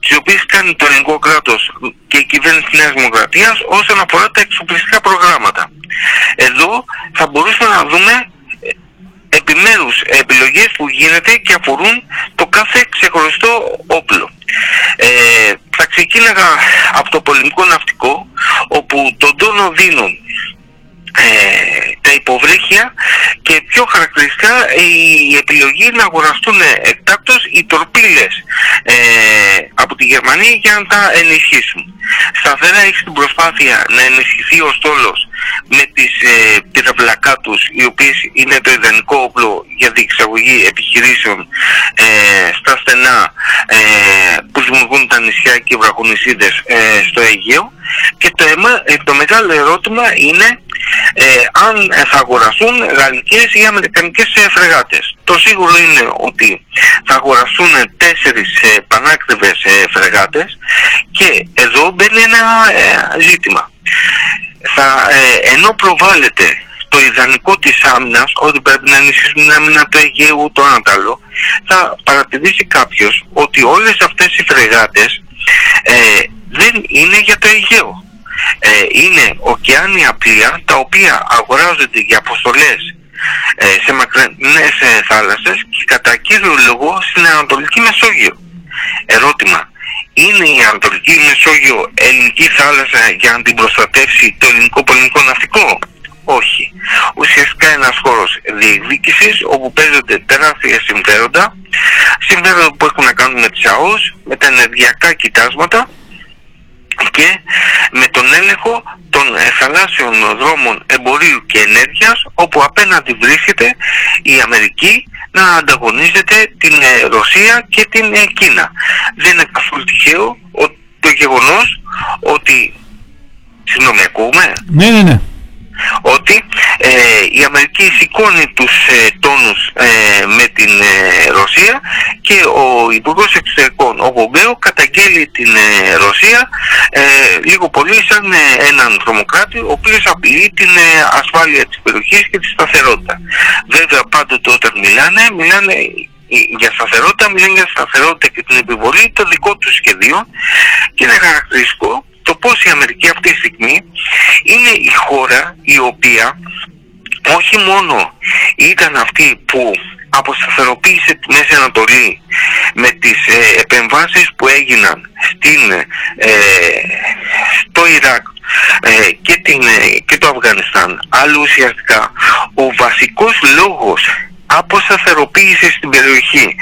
τις οποίες κάνει το ελληνικό κράτος και η κυβέρνηση της Νέας Δημοκρατίας όσον αφορά τα εξοπλιστικά προγράμματα. Εδώ θα μπορούσαμε να δούμε επιμέρους επιλογές που γίνεται και αφορούν το κάθε ξεχωριστό όπλο. Ε, θα ξεκίναγα από το πολεμικό ναυτικό όπου τον τόνο δίνουν ε, τα υποβρύχια και πιο χαρακτηριστικά η επιλογή να αγοραστούν εκτάκτως οι τορπίλες ε, από τη Γερμανία για να τα ενισχύσουν. Σταθερά έχει την προσπάθεια να ενισχυθεί ο στόλος με τις ε, πυραυλακά τους οι οποίες είναι το ιδανικό όπλο για διεξαγωγή επιχειρήσεων ε, στα στενά ε, που δημιουργούν τα νησιά και οι βραχονισίδες ε, στο Αιγαίο και το, ε, το μεγάλο ερώτημα είναι ε, αν θα αγοραστούν γαλλικές ή αμερικανικές ε, φρεγάτες. Το σίγουρο είναι ότι θα αγοραστούν τέσσερις ε, πανάκριβες ε, φρεγάτες και εδώ μπαίνει ένα ζήτημα. Θα, ενώ προβάλλεται το ιδανικό της άμυνας, ότι πρέπει να ενισχύσουν την άμυνα του Αιγαίου, το ένα το άλλο, θα παρατηρήσει κάποιος ότι όλες αυτές οι φρεγάτες ε, δεν είναι για το Αιγαίο. Ε, είναι ωκεάνια πλοία τα οποία αγοράζονται για αποστολές ε, σε μακρινές ε, θάλασσες και κατά κύριο λόγο στην Ανατολική Μεσόγειο. Ερώτημα. Είναι η Ανατολική Μεσόγειο ελληνική θάλασσα για να την προστατεύσει το ελληνικό πολιτικό ναυτικό; Όχι. Ουσιαστικά ένας χώρος διεκδίκησης όπου παίζονται τεράστια συμφέροντα, συμφέροντα που έχουν να κάνουν με τις ΑΟΣ, με τα ενεργειακά κοιτάσματα και με τον έλεγχο των ε, θαλάσσιων δρόμων εμπορίου και ενέργειας όπου απέναντι βρίσκεται η Αμερική να ανταγωνίζεται την ε, Ρωσία και την ε, Κίνα. Δεν είναι καθόλου τυχαίο ο- το γεγονός ότι... Συγγνώμη, ακούμε; Ναι, ναι, ναι. Ότι ε, η Αμερική σηκώνει τους ε, τόνους ε, με την ε, Ρωσία και ο Υπουργός Εξωτερικών, ο Πομπέο, καταγγέλει την ε, Ρωσία ε, λίγο πολύ σαν ε, έναν τρομοκράτη ο οποίος απειλεί την ε, ασφάλεια της περιοχής και τη σταθερότητα. Βέβαια πάντοτε όταν μιλάνε, μιλάνε ε, για σταθερότητα, μιλάνε για σταθερότητα και την επιβολή των δικών τους σχεδίων και είναι χαρακτηριστικό το πώς η Αμερική αυτή τη στιγμή είναι η χώρα η οποία όχι μόνο ήταν αυτή που αποσταθεροποίησε τη Μέση Ανατολή με τις ε, επεμβάσεις που έγιναν στην, ε, στο Ιράκ ε, και, την, ε, και το Αφγανιστάν αλλά ουσιαστικά ο βασικός λόγος αποσταθεροποίησης στην περιοχή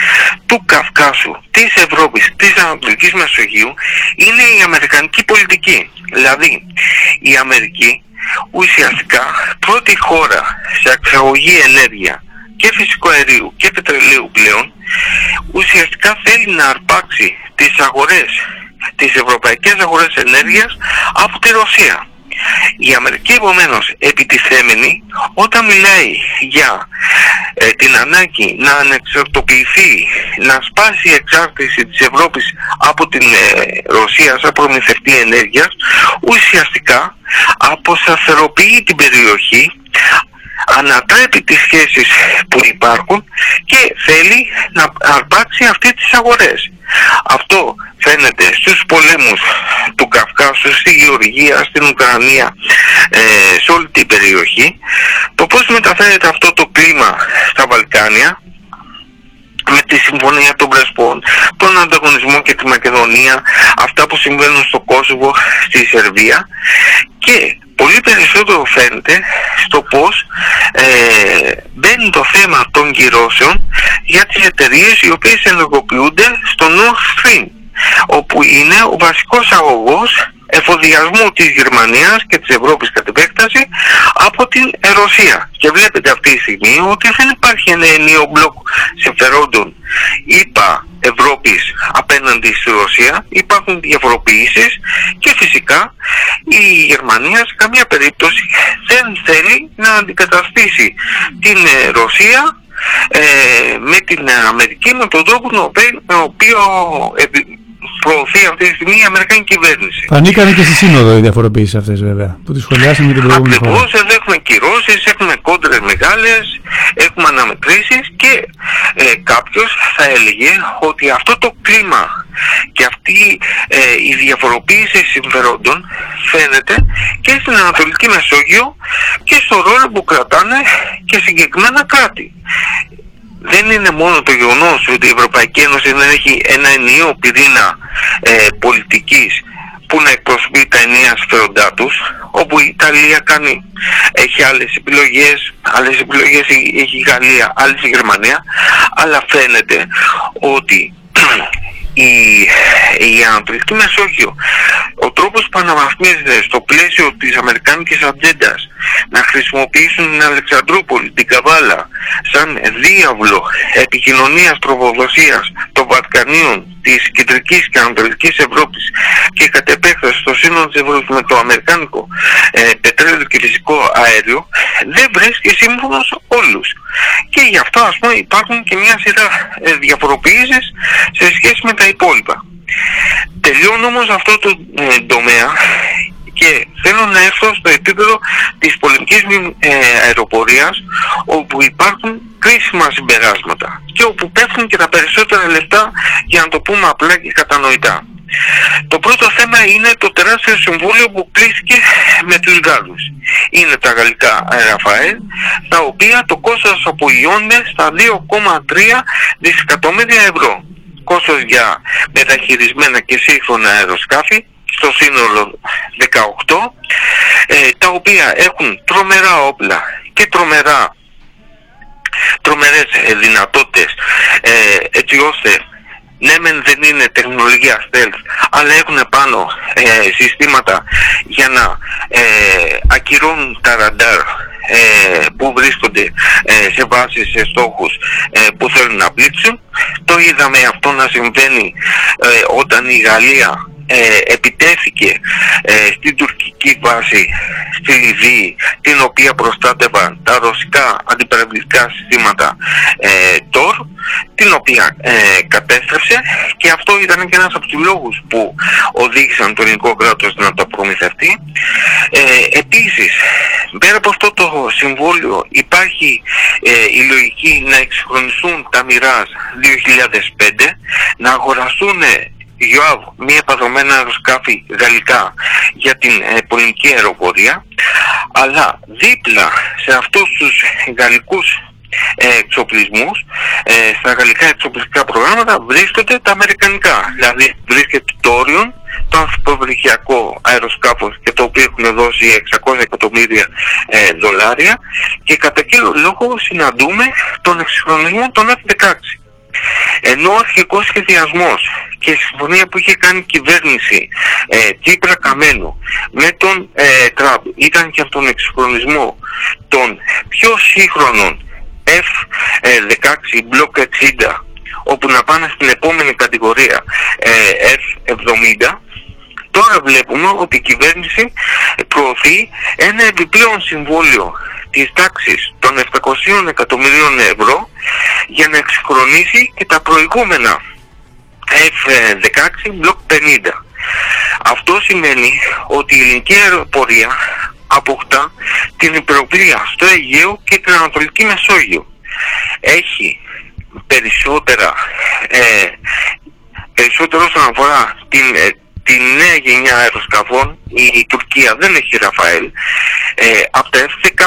του Καυκάσου, της Ευρώπης, της Ανατολικής Μεσογείου είναι η Αμερικανική πολιτική. Δηλαδή η Αμερική ουσιαστικά πρώτη χώρα σε εξαγωγή ενέργεια και φυσικού αερίου και πετρελαίου πλέον ουσιαστικά θέλει να αρπάξει τις αγορές, τις ευρωπαϊκές αγορές ενέργειας από τη Ρωσία. Η Αμερική επομένως επιτιθέμενη όταν μιλάει για ε, την ανάγκη να ανεξαρτοποιηθεί, να σπάσει η εξάρτηση της Ευρώπης από την ε, Ρωσία σαν προμηθευτή ενέργειας, ουσιαστικά αποσταθεροποιεί την περιοχή, ανατρέπει τις σχέσεις που υπάρχουν και θέλει να αρπάξει αυτή τις αγορές. Αυτό φαίνεται στους πολέμους του Καυκάσου, στη Γεωργία, στην Ουκρανία, ε, σε όλη την περιοχή. Το πώς μεταφέρεται αυτό το κλίμα στα Βαλκάνια, με τη Συμφωνία των Πρεσπών, τον ανταγωνισμό και τη Μακεδονία, αυτά που συμβαίνουν στο Κόσοβο, στη Σερβία και πολύ περισσότερο φαίνεται στο πώς ε, μπαίνει το θέμα των κυρώσεων για τις εταιρείες οι οποίες ενεργοποιούνται στο Nord Stream όπου είναι ο βασικός αγωγός εφοδιασμού της Γερμανίας και της Ευρώπης κατ' επέκταση από την Ρωσία. Και βλέπετε αυτή τη στιγμή ότι δεν υπάρχει ένα ενίο μπλοκ συμφερόντων είπα Ευρώπης απέναντι στη Ρωσία. Υπάρχουν διαφοροποιήσεις και φυσικά η Γερμανία σε καμία περίπτωση δεν θέλει να αντικαταστήσει την ε, Ρωσία ε, με την Αμερική με τον τρόπο τον οποίο, τον οποίο επι- προωθεί αυτή τη στιγμή η Αμερικανική κυβέρνηση. Θα ανήκανε και στη σύνοδο οι διαφοροποιήσεις αυτές βέβαια, που τις σχολιάσαμε και την προηγούμενη φορά. Ακριβώς, εδώ έχουμε κυρώσεις, έχουμε κόντρες μεγάλες, έχουμε αναμετρήσεις και ε, κάποιος θα έλεγε ότι αυτό το κλίμα και αυτή ε, η διαφοροποίηση συμφερόντων φαίνεται και στην Ανατολική Μεσόγειο και στο ρόλο που κρατάνε και συγκεκριμένα κράτη. Δεν είναι μόνο το γεγονός ότι η Ευρωπαϊκή Ένωση δεν έχει ένα ενιαίο πυρήνα ε, πολιτικής που να εκπροσωπεί τα ενιαία συμφέροντά τους, όπου η Ιταλία κάνει, έχει άλλες επιλογές, άλλες επιλογές έχει έχει η Γαλλία, άλλες η Γερμανία, αλλά φαίνεται ότι η, η Ανατολική Μεσόγειο, ο τρόπος που αναβαθμίζεται στο πλαίσιο της Αμερικάνικης ατζέντας να χρησιμοποιήσουν την Αλεξανδρούπολη, την Καβάλα, σαν διάβλο επικοινωνίας τροφοδοσίας των Βατκανίων της Κεντρικής και Ανατολικής Ευρώπης και κατ' επέκταση στο σύνολο της Ευρώπης με το Αμερικάνικο ε, πετρέλαιο και φυσικό αέριο δεν βρίσκει σύμφωνος όλους. Και γι' αυτό ας πούμε υπάρχουν και μια σειρά ε, διαφοροποιήσεις σε σχέση με τα υπόλοιπα. Τελειώνω όμως αυτό το ε, τομέα και θέλω να έρθω στο επίπεδο της πολεμικής μη- ε, αεροπορίας όπου υπάρχουν κρίσιμα συμπεράσματα και όπου πέφτουν και τα περισσότερα λεφτά για να το πούμε απλά και κατανοητά. Το πρώτο θέμα είναι το τεράστιο συμβούλιο που κλείστηκε με τους Γάλλους. Είναι τα γαλλικά Ραφαέλ, τα οποία το κόστος απογειώνεται στα 2,3 δισεκατομμύρια ευρώ. Κόστος για μεταχειρισμένα και σύγχρονα αεροσκάφη, στο σύνολο 18, ε, τα οποία έχουν τρομερά όπλα και τρομερά τρομερές ε, δυνατότητες ε, έτσι ώστε ναι μεν δεν είναι τεχνολογία stealth αλλά έχουν πάνω ε, συστήματα για να ε, ακυρώνουν τα ραντάρ ε, που βρίσκονται ε, σε βάσεις, σε στόχους ε, που θέλουν να πλήξουν. Το είδαμε αυτό να συμβαίνει ε, όταν η Γαλλία ε, επιτέθηκε ε, στην τουρκική βάση στη Λιβύη την οποία προστάτευαν τα ρωσικά αντιπεραυλικά συστήματα ε, TOR την οποία ε, κατέστρεψε και αυτό ήταν και ένας από τους λόγους που οδήγησαν το ελληνικό κράτος να το προμηθευτεί. Ε, επίσης, πέρα από αυτό το συμβόλιο υπάρχει ε, η λογική να εξυγχρονιστούν τα Mirage 2005, να αγοραστούν ΙΟΑΒ, μη επαδρομένα αεροσκάφη γαλλικά για την ε, πολιτική αεροπορία, αλλά δίπλα σε αυτούς τους γαλλικούς ε, εξοπλισμούς, ε, στα γαλλικά εξοπλιστικά προγράμματα βρίσκονται τα αμερικανικά. Δηλαδή βρίσκεται το Orion, το ανθρωποβρυχιακό αεροσκάφος και το οποίο έχουν δώσει 600 εκατομμύρια ε, δολάρια και κατά κύριο λόγο συναντούμε τον εξυγχρονισμό των F-16. Ενώ ο αρχικός σχεδιασμός και η συμφωνία που είχε κάνει η κυβέρνηση ε, Τσίπρα Καμένο με τον ε, Τραμπ ήταν και από τον εξυγχρονισμό των πιο σύγχρονων F-16 Block 60 όπου να πάνε στην επόμενη κατηγορία ε, F-70 τώρα βλέπουμε ότι η κυβέρνηση προωθεί ένα επιπλέον συμβόλαιο της τάξης των 700 εκατομμυρίων ευρώ για να εξυγχρονίσει και τα προηγούμενα F-16 Block 50. Αυτό σημαίνει ότι η ελληνική αεροπορία αποκτά την υπεροπλία στο Αιγαίο και την Ανατολική Μεσόγειο. Έχει περισσότερα, ε, περισσότερο όσον αφορά την, ε, τη νέα γενιά αεροσκαφών, η, η Τουρκία δεν έχει Ραφαέλ, ε, από τα F-16,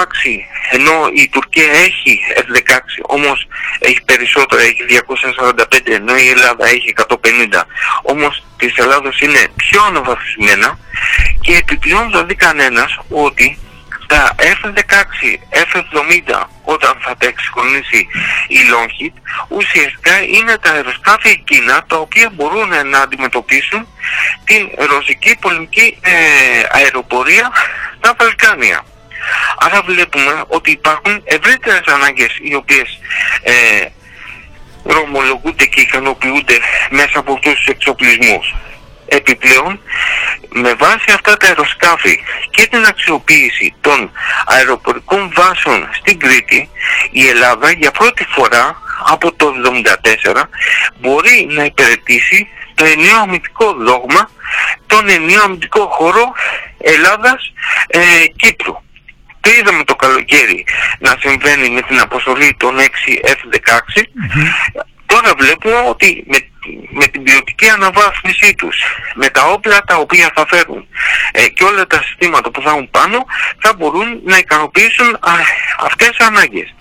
ενώ η Τουρκία έχει F-16, όμως έχει περισσότερα, έχει 245, ενώ η Ελλάδα έχει 150, όμως της Ελλάδος είναι πιο αναβαθμισμένα και επιπλέον θα δει κανένας ότι τα F-16, F-70 όταν θα τα εξυγχρονίσει η Longit ουσιαστικά είναι τα αεροσκάφη εκείνα τα οποία μπορούν να αντιμετωπίσουν την ρωσική πολεμική ε, αεροπορία στα Βαλκάνια. Άρα βλέπουμε ότι υπάρχουν ευρύτερες ανάγκες οι οποίες ε, δρομολογούνται και ικανοποιούνται μέσα από αυτούς τους εξοπλισμούς. Επιπλέον, με βάση αυτά τα αεροσκάφη και την αξιοποίηση των αεροπορικών βάσεων στην Κρήτη, η Ελλάδα για πρώτη φορά από το 1974 μπορεί να υπηρετήσει το ενιαίο αμυντικό δόγμα, τον ενιαίο αμυντικό χώρο Ελλάδας-Κύπρου. Το είδαμε το καλοκαίρι να συμβαίνει με την αποστολή των 6 F-16. Τώρα βλέπουμε ότι με, με την ποιοτική αναβάθμισή τους, με τα όπλα τα οποία θα φέρουν ε, και όλα τα συστήματα που θα έχουν πάνω, θα μπορούν να ικανοποιήσουν α, αυτές τις ανάγκες.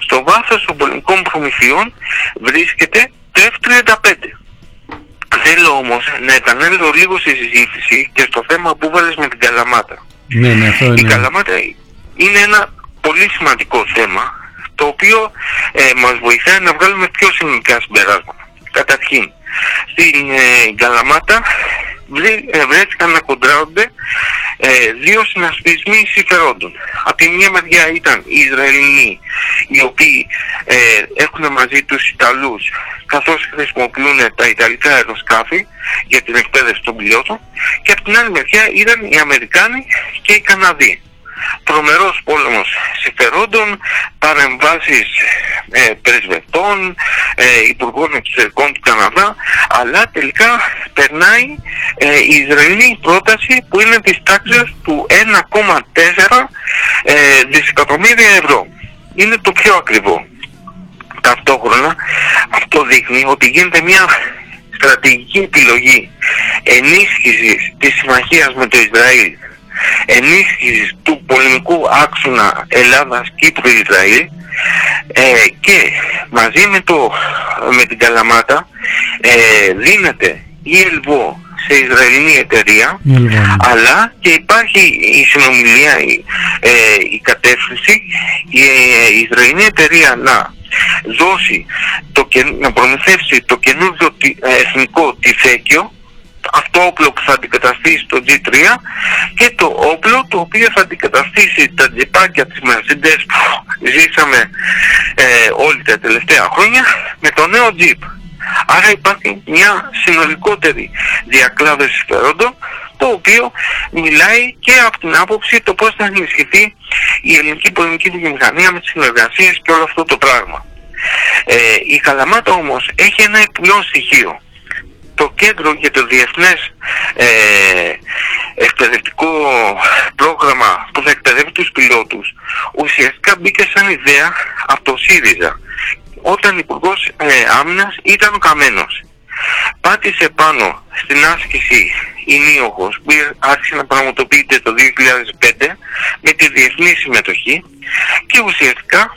Στο βάθος των πολεμικών προμηθειών βρίσκεται το F-35. Θέλω όμως να επανέλθω λίγο στη συζήτηση και στο θέμα που βάλες με την Καλαμάτα. Ναι, ναι, αυτό Η είναι. Καλαμάτα είναι ένα πολύ σημαντικό θέμα το οποίο ε, μας βοηθάει να βγάλουμε πιο σημαντικά συμπεράσματα. Καταρχήν, στην ε, Καλαμάτα βρέ- ε, βρέθηκαν να κοντράρονται ε, δύο συνασπισμοί συμφερόντων. Από τη μία μεριά ήταν οι Ισραηλινοί, οι οποίοι ε, έχουν μαζί τους Ιταλούς καθώς χρησιμοποιούν τα Ιταλικά αεροσκάφη για την εκπαίδευση των πιλότων και από την άλλη μεριά ήταν οι Αμερικάνοι και οι Καναδοί. Τρομερός πόλεμος συμφερόντων, παρεμβάσεις ε, πρεσβευτών, ε, υπουργών εξωτερικών του Καναδά, αλλά τελικά περνάει ε, η Ισραηλή πρόταση που είναι της τάξης του 1,4 ε, δισεκατομμύρια ευρώ. Είναι το πιο ακριβό. Ταυτόχρονα αυτό δείχνει ότι γίνεται μια στρατηγική επιλογή ενίσχυσης της συμμαχίας με το Ισραήλ, ενίσχυσης του πολεμικού άξονα Ελλάδας-Κύπρου-Ισραήλ ε, και μαζί με, το, με την Καλαμάτα ε, δίνεται η ΕΛΒΟ σε Ισραηλινή εταιρεία Η Ελβάνη. αλλά και υπάρχει η συνομιλία, η, ε, η κατεύθυνση η, ε, η Ισραηλινή εταιρεία να δώσει, το, και- να προμηθεύσει το καινούργιο τι- ε, εθνικό τυφέκιο αυτό όπλο που θα αντικαταστήσει το G3 και το όπλο το οποίο θα αντικαταστήσει τα τζιπάκια της Mercedes που ζήσαμε ε, όλοι τα τελευταία χρόνια με το νέο Jeep. Άρα υπάρχει μια συνολικότερη διακλάδωση συμφερόντων το οποίο μιλάει και από την άποψη το πώς θα ενισχυθεί η ελληνική πολεμική βιομηχανία με τις συνεργασίες και όλο αυτό το πράγμα. Ε, η Καλαμάτα όμως έχει ένα επιπλέον στοιχείο. Το κέντρο για το διεθνές ε, εκπαιδευτικό πρόγραμμα που θα εκπαιδεύει τους πιλότους ουσιαστικά μπήκε σαν ιδέα από το ΣΥΡΙΖΑ όταν υπουργός ε, Άμυνας ήταν ο Καμένος. Πάτησε πάνω στην άσκηση η Νίοχος που άρχισε να πραγματοποιείται το 2005 με τη διεθνή συμμετοχή και ουσιαστικά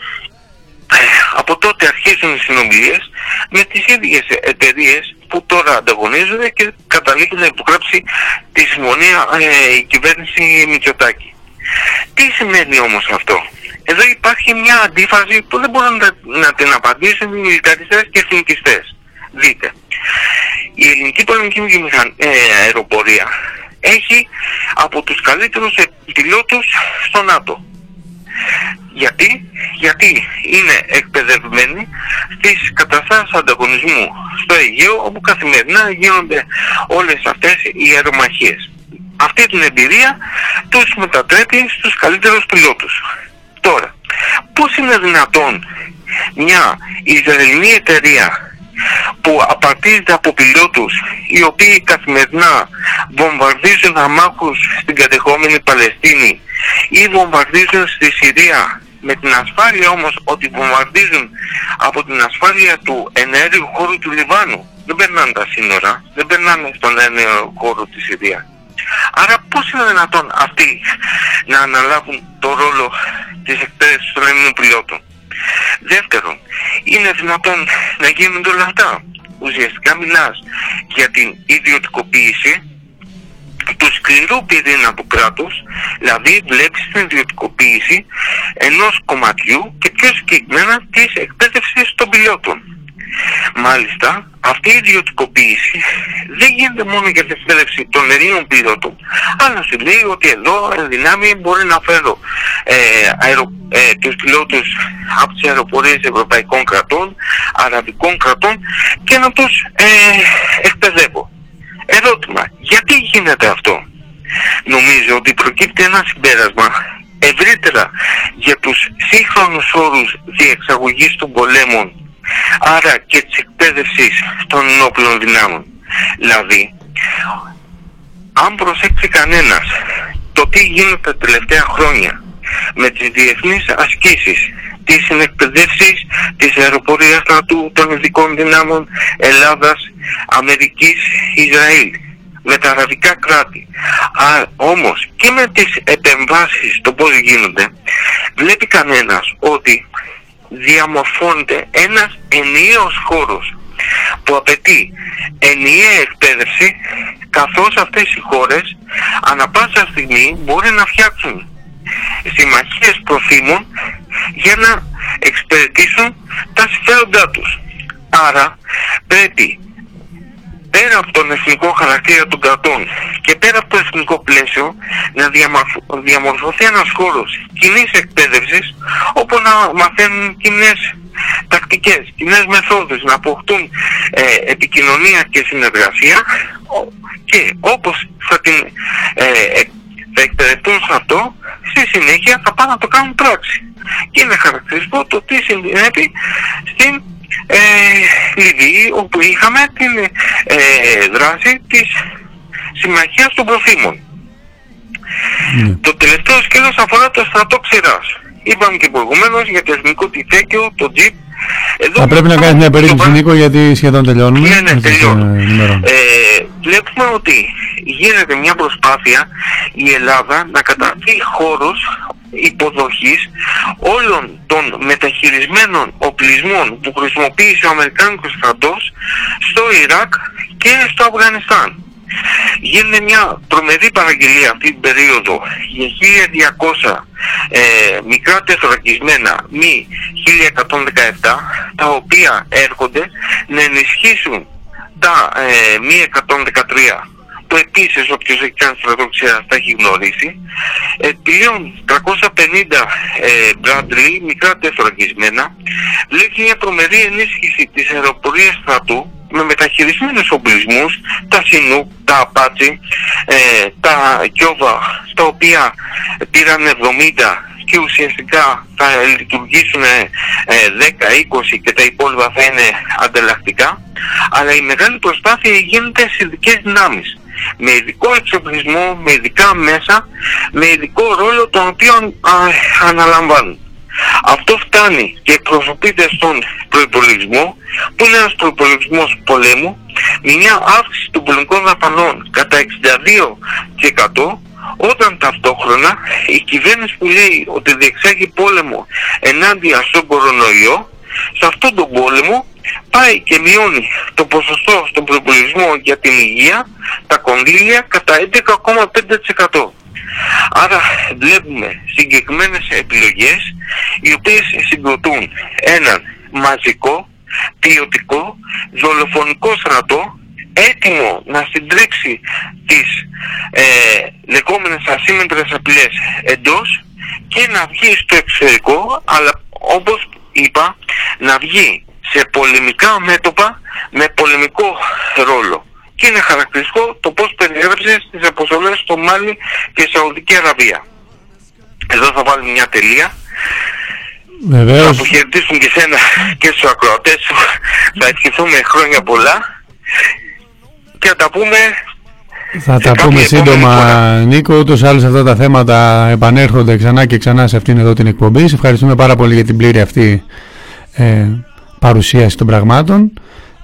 ε, από τότε αρχίζουν οι συνομιλίες με τις ίδιες εταιρείες που τώρα ανταγωνίζονται και καταλήγουν να υπογράψει τη συμφωνία ε, η κυβέρνηση Μητσοτάκη. Τι σημαίνει όμως αυτό; Εδώ υπάρχει μια αντίφαση που δεν μπορούν να, να την απαντήσουν οι μιλιταριστές και εθνικιστές. Δείτε, η ελληνική πολεμική βιομηχαν- ε, αεροπορία έχει από τους καλύτερους ε, πιλότους στο ΝΑΤΟ. Γιατί, γιατί είναι εκπαιδευμένοι στις καταστάσεις ανταγωνισμού στο Αιγαίο όπου καθημερινά γίνονται όλες αυτές οι αερομαχίες. Αυτή την εμπειρία τους μετατρέπει στους καλύτερους πιλότους. Τώρα, πώς είναι δυνατόν μια Ισραηλινή εταιρεία που απαρτίζεται από πιλότους οι οποίοι καθημερινά βομβαρδίζουν αμάχους στην κατεχόμενη Παλαιστίνη ή βομβαρδίζουν στη Συρία με την ασφάλεια όμως ότι βομβαρδίζουν από την ασφάλεια του εναέριου χώρου του Λιβάνου. Δεν περνάνε τα σύνορα, δεν περνάνε στον εναέριο χώρο της Συρίας. Άρα πώς είναι δυνατόν αυτοί να αναλάβουν το ρόλο της εκπαίδευσης των Ελλήνων πιλότων; Δεύτερον, είναι δυνατόν να γίνονται όλα αυτά; Ουσιαστικά μιλάς για την ιδιωτικοποίηση του σκληρού πυρήνα του κράτους, δηλαδή βλέπεις την ιδιωτικοποίηση ενός κομματιού και πιο συγκεκριμένα της εκπαίδευσης των πιλότων. Μάλιστα, αυτή η ιδιωτικοποίηση δεν γίνεται μόνο για την εκπαίδευση των Ελλήνων πιλότων, αλλά σου λέει ότι εδώ εν δυνάμει μπορεί να φέρω ε, αερο, ε, τους πιλότους από τις αεροπορίες ευρωπαϊκών κρατών, αραβικών κρατών και να τους ε, εκπαιδεύω. Ερώτημα, γιατί γίνεται αυτό; Νομίζω ότι προκύπτει ένα συμπέρασμα ευρύτερα για τους σύγχρονους όρους διεξαγωγής των πολέμων άρα και της εκπαίδευσης των ενόπλων δυνάμων. Δηλαδή, αν προσέξει κανένας το τι γίνεται τα τελευταία χρόνια με τις διεθνείς ασκήσεις, τις συνεκπαιδεύσεις της αεροπορίας στρατού των ειδικών δυνάμων Ελλάδας, Αμερικής, Ισραήλ, με τα αραβικά κράτη. Α, όμως και με τις επεμβάσεις το πώς γίνονται, βλέπει κανένας ότι διαμορφώνεται ένας ενιαίος χώρος που απαιτεί ενιαία εκπαίδευση καθώς αυτές οι χώρες ανα πάσα στιγμή μπορεί να φτιάξουν συμμαχίες προθήμων για να εξυπηρετήσουν τα συμφέροντά τους. Άρα πρέπει πέρα από τον εθνικό χαρακτήρα των κρατών και πέρα από το εθνικό πλαίσιο να διαμορφω- διαμορφωθεί ένας χώρος κοινής εκπαίδευσης όπου να μαθαίνουν κοινές τακτικές, κοινές μεθόδους, να αποκτούν ε, επικοινωνία και συνεργασία ο- και όπως θα την ε, ε, θα εκπαιδευτούν σε αυτό, στη συνέχεια θα πάνε να το κάνουν πράξη. Και είναι χαρακτηριστικό το τι συνέβη στην ε, Λιβύη, όπου είχαμε την ε, δράση της Συμμαχίας των Προθήμων. Ναι. Το τελευταίο σκέλος αφορά το στρατό ξηράς. Είπαμε και προηγουμένως για το εθνικό τυφέκιο, το τζιπ. Εδώ Θα πρέπει να κάνεις μια περίπτωση, Νίκο, γιατί σχεδόν τελειώνουμε. Ναι, ναι, Έτσι, τελειώνω. ε, ενημερώνω. Ε, βλέπουμε ότι γίνεται μια προσπάθεια η Ελλάδα να καταστεί χώρος υποδοχής όλων των μεταχειρισμένων οπλισμών που χρησιμοποίησε ο Αμερικάνικος στρατός στο Ιράκ και στο Αφγανιστάν. Γίνεται μια τρομερή παραγγελία αυτή την περίοδο. Για 1200 ε, μικρά τεθωρακισμένα μη 1117 τα οποία έρχονται να ενισχύσουν τα ε, μη 113 που επίσης όποιος έχει κάνει στρατοξία θα έχει γνωρίσει επιπλέον 350 ε, Bradley μικρά τεθωρακισμένα. Βλέπει μια τρομερή ενίσχυση της αεροπορίας στρατού με μεταχειρισμένους οπλισμούς, τα Σινούκ, τα Απάτσι, ε, τα Κιόβα, τα οποία πήραν 70 και ουσιαστικά θα λειτουργήσουν ε, 10-20 και τα υπόλοιπα θα είναι ανταλλακτικά. Αλλά η μεγάλη προσπάθεια γίνεται σε ειδικές δυνάμεις. Με ειδικό εξοπλισμό, με ειδικά μέσα, με ειδικό ρόλο τον οποίο α, αναλαμβάνουν. Αυτό φτάνει και εκπροσωπείται στον προϋπολογισμό που είναι ένας προϋπολογισμός πολέμου με μια αύξηση των πολιτικών δαπανών κατά 62% όταν ταυτόχρονα η κυβέρνηση που λέει ότι διεξάγει πόλεμο ενάντια στον κορονοϊό σε αυτόν τον πόλεμο πάει και μειώνει το ποσοστό στον προϋπολογισμό για την υγεία, τα κονδύλια κατά 11,5%. Άρα βλέπουμε συγκεκριμένες επιλογές οι οποίες συγκροτούν έναν μαζικό, ποιοτικό, δολοφονικό στρατό έτοιμο να συντρίψει τις ε, λεγόμενες ασύμμετρες απειλές εντός και να βγει στο εξωτερικό αλλά όπως είπα να βγει σε πολεμικά μέτωπα με πολεμικό ρόλο και είναι χαρακτηριστικό το πώς περιέγραψες στις αποστολές στο Μάλι και Σαουδική Αραβία. Εδώ θα βάλουμε μια τελεία. Θα Βεβαίως, αποχαιρετήσουμε και σένα και στους ακροατές σου. Θα ευχηθούμε χρόνια πολλά και θα τα πούμε θα σε τα κάποια πούμε επόμενη σύντομα, φορά. Νίκο. Ούτως ή άλλως αυτά τα θέματα επανέρχονται ξανά και ξανά σε αυτήν εδώ την εκπομπή. Σε ευχαριστούμε πάρα πολύ για την πλήρη αυτή ε, παρουσίαση των πραγμάτων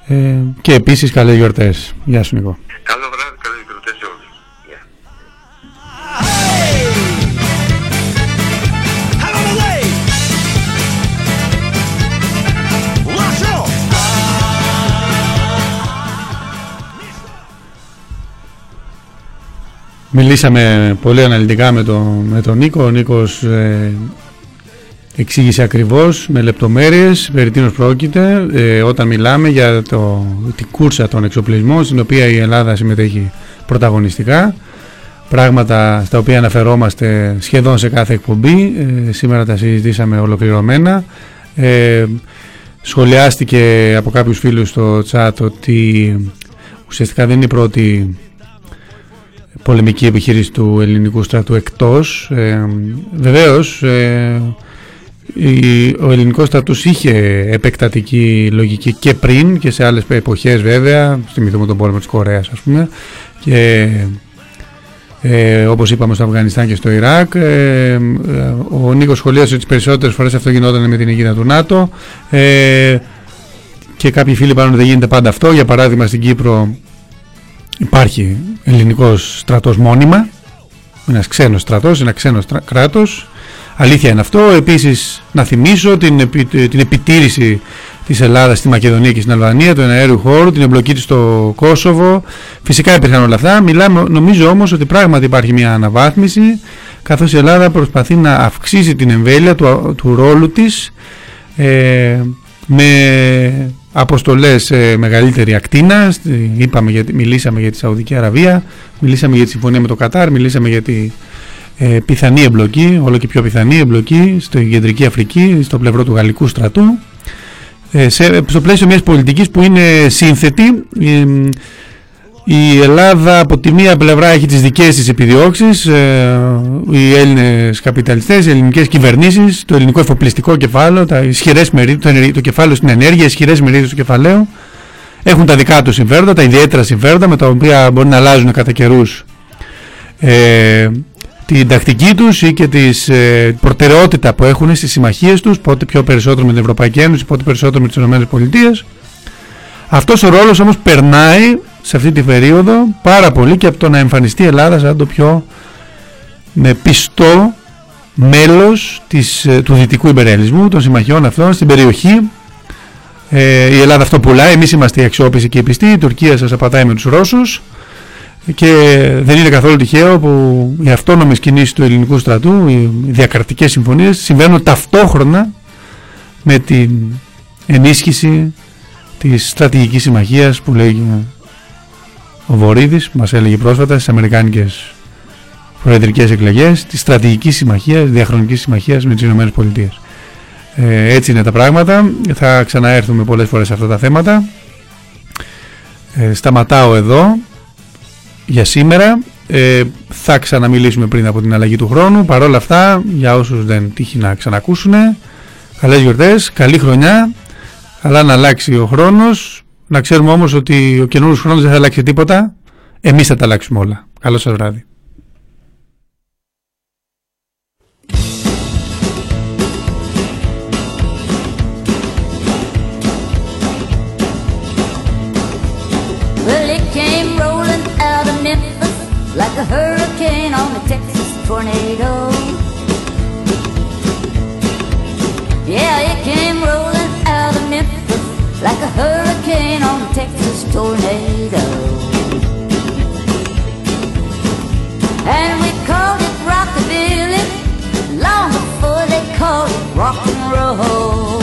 ε, και επίσης καλές γιορτές. Γεια σου Νίκο. Καλό βράδυ, καλή γιορτές σε όλους. Γεια. Out of the way! Watch out! Μιλήσαμε πολύ αναλυτικά με, τον με τον Νίκο. Ο Νίκος ε, εξήγησε ακριβώς με λεπτομέρειες περί τίνος πρόκειται ε, όταν μιλάμε για το, την κούρσα των εξοπλισμών στην οποία η Ελλάδα συμμετέχει πρωταγωνιστικά. Πράγματα στα οποία αναφερόμαστε σχεδόν σε κάθε εκπομπή. Ε, σήμερα τα συζητήσαμε ολοκληρωμένα. Ε, σχολιάστηκε από κάποιους φίλους στο chat ότι ουσιαστικά δεν είναι η πρώτη πολεμική επιχείρηση του ελληνικού στρατού εκτός. Ε, βεβαίως, ε, η- ο ελληνικός στρατός είχε επεκτατική λογική και πριν και σε άλλες εποχές βέβαια, θυμηθούμε τον πόλεμο της Κορέας ας πούμε, και ε, όπως είπαμε στο Αφγανιστάν και στο Ιράκ. Ε, ε, ο Νίκος σχολίασε ότι τις περισσότερες φορές αυτό γινόταν με την αιγύδα του ΝΑΤΟ. Ε, και κάποιοι φίλοι είπαν ότι δεν γίνεται πάντα αυτό. Για παράδειγμα στην Κύπρο υπάρχει ελληνικός στρατός μόνιμα, ένας ξένος στρατός, ένα ξένος στρα- κράτος. Αλήθεια είναι αυτό. Επίσης να θυμίσω την, επι- την επιτήρηση της Ελλάδας στη Μακεδονία και στην Αλβανία, του εναέριου χώρου, την εμπλοκή της στο Κόσοβο. Φυσικά υπήρχαν όλα αυτά. Μιλάμε, νομίζω όμως ότι πράγματι υπάρχει μια αναβάθμιση καθώς η Ελλάδα προσπαθεί να αυξήσει την εμβέλεια του, του ρόλου της ε, με αποστολές σε μεγαλύτερη ακτίνα Στη- είπαμε γιατί, μιλήσαμε για τη Σαουδική Αραβία μιλήσαμε για τη συμφωνία με το Κατάρ μιλήσαμε για τη ε, πιθανή εμπλοκή όλο και πιο πιθανή εμπλοκή στην Κεντρική Αφρική στο πλευρό του Γαλλικού στρατού. Ε, σε, στο πλαίσιο μιας πολιτικής που είναι σύνθετη ε, Η Ελλάδα από τη μία πλευρά έχει τις δικές της επιδιώξεις, ε, οι Έλληνες καπιταλιστές, οι ελληνικές κυβερνήσεις, το ελληνικό εφοπλιστικό κεφάλαιο, τα ισχυρές μερίδες, το, ενεργ- το κεφάλαιο στην ενέργεια, οι ισχυρές μερίδες του κεφαλαίου, έχουν τα δικά τους συμφέροντα, τα ιδιαίτερα συμφέροντα με τα οποία μπορεί να αλλάζουν κατά καιρούς ε, την τακτική τους ή και τις ε, προτεραιότητα που έχουν στις συμμαχίες τους, πότε πιο περισσότερο με την Ευρωπαϊκή Ένωση, πότε περισσότερο με τις ΗΠΑ. Αυτός ο ρόλος όμως περνάει σε αυτή τη περίοδο πάρα πολύ και από το να εμφανιστεί η Ελλάδα σαν το πιο με πιστό μέλος της, ε, του δυτικού υπερελισμού, των συμμαχιών αυτών στην περιοχή. Ε, η Ελλάδα αυτό πουλάει, εμείς είμαστε οι αξιόπιστοι και οι πιστοί, η Τουρκία σας απατάει με τους Ρώσους και δεν είναι καθόλου τυχαίο που οι αυτόνομες κινήσεις του ελληνικού στρατού, οι διακρατικές συμφωνίες συμβαίνουν ταυτόχρονα με την ενίσχυση της στρατηγικής συμμαχίας που λέει ο Βορύδης που μας έλεγε πρόσφατα στις Αμερικάνικες προεδρικές εκλογές της στρατηγικής συμμαχίας, διαχρονικής συμμαχίας με τις Ηνωμένες Πολιτείες. Ε, έτσι είναι τα πράγματα. Θα ξαναέρθουμε πολλές φορές σε αυτά τα θέματα. Ε, σταματάω εδώ για σήμερα. Ε, θα ξαναμιλήσουμε πριν από την αλλαγή του χρόνου. Παρ' όλα αυτά, για όσους δεν τύχει να ξανακούσουν, καλές γιορτές, καλή χρονιά, καλά να αλλάξει ο χρόνος. Να ξέρουμε όμως ότι ο καινούριος χρόνος δεν θα αλλάξει τίποτα. Εμείς θα τα αλλάξουμε όλα. Καλό σας βράδυ. Like a hurricane on a Texas tornado. Yeah, it came rolling out of Memphis like a hurricane on a Texas tornado. And we called it rockabilly long before they called it rock and roll.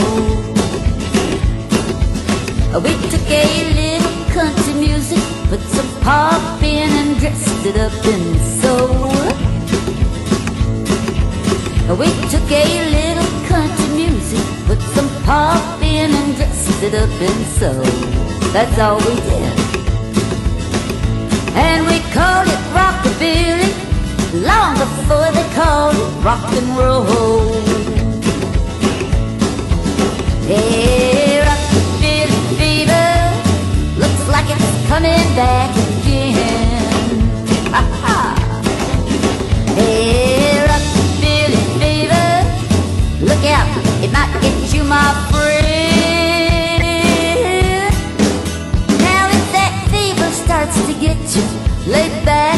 We took a little country music, put some pop in and dressed it up in soul. We took a little country music, put some pop in and dressed it up in soul. That's all we did. And we called it rockabilly long before they called it rock and roll. Hey, coming back again. Ha ha. Hey, rockabilly fever, look out, it might get you, my friend. Now if that fever starts to get you, lay back,